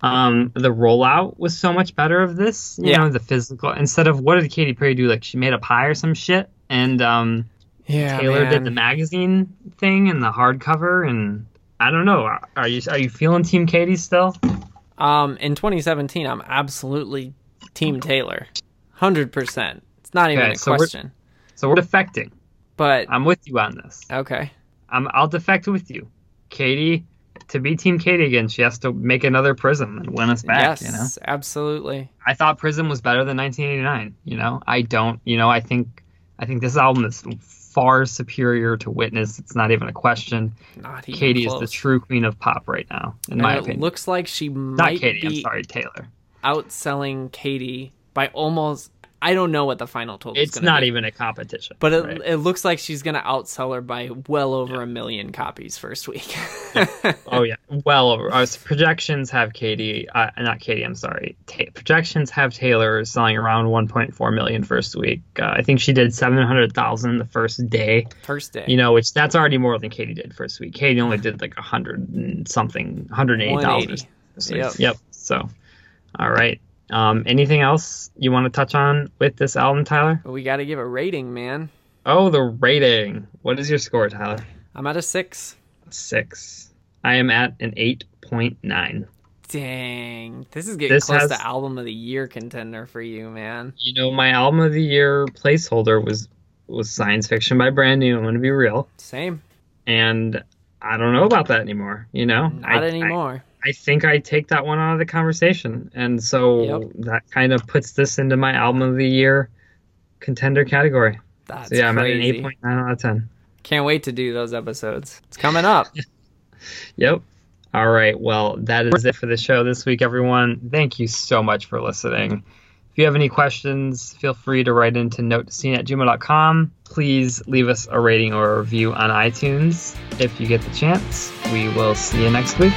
um, the rollout was so much better of this. You Yeah. know, the physical instead of what did Katy Perry do? Like she made a pie or some shit, and um, Yeah, Taylor man. did the magazine thing and the hardcover, and I don't know. Are you are you feeling Team Katy still? Um, in 2017, I'm absolutely Team Taylor, hundred percent. It's not even Okay, a so we're- question. So we're defecting. But I'm with you on this. okay, I'm, I'll defect with you. Katy, to be Team Katy again, she has to make another Prism and win us back. yes, You know, absolutely. I thought Prism was better than 1989. You know, I don't. You know, I think I think this album is far superior to Witness. It's not even a question. Not even Katy close. is the true queen of pop right now, in And my it opinion. looks like she not might Katy. I'm be sorry, Taylor. outselling Katy by almost. I don't know what the final total is It's not be. even a competition. But it, right? it looks like she's going to outsell her by well over a million copies first week. Oh yeah, well over. Uh, projections have Katy, uh, not Katy. I'm sorry. Ta- projections have Taylor selling around 1.4 million first week. Uh, I think she did 700,000 the first day. First day. You know, which that's already more than Katy did first week. Katy only did like a hundred and something, 180,000. 180. Yep. Yep. So, all right. Um, anything else you want to touch on with this album, Tyler? We got to give a rating, man. Oh, the rating. What is your score, Tyler? I'm at a six. Six. I am at an 8.9. Dang, this is getting This close has- to album of the year contender for you, man. you know, my album of the year placeholder was was science fiction by brand new. I'm going to be real, Same, and I don't know about that anymore. You know, not I, anymore. I think I take that one out of the conversation, and so Yep. that kind of puts this into my album of the year contender category. That's so yeah, I'm at an 8.9 out of 10. Can't wait to do those episodes. It's coming up. Yep. All right. Well, that is it for the show this week, everyone. Thank you so much for listening. If you have any questions, feel free to write into note to scene at gmail.com. Please leave us a rating or a review on iTunes if you get the chance. We will see you next week.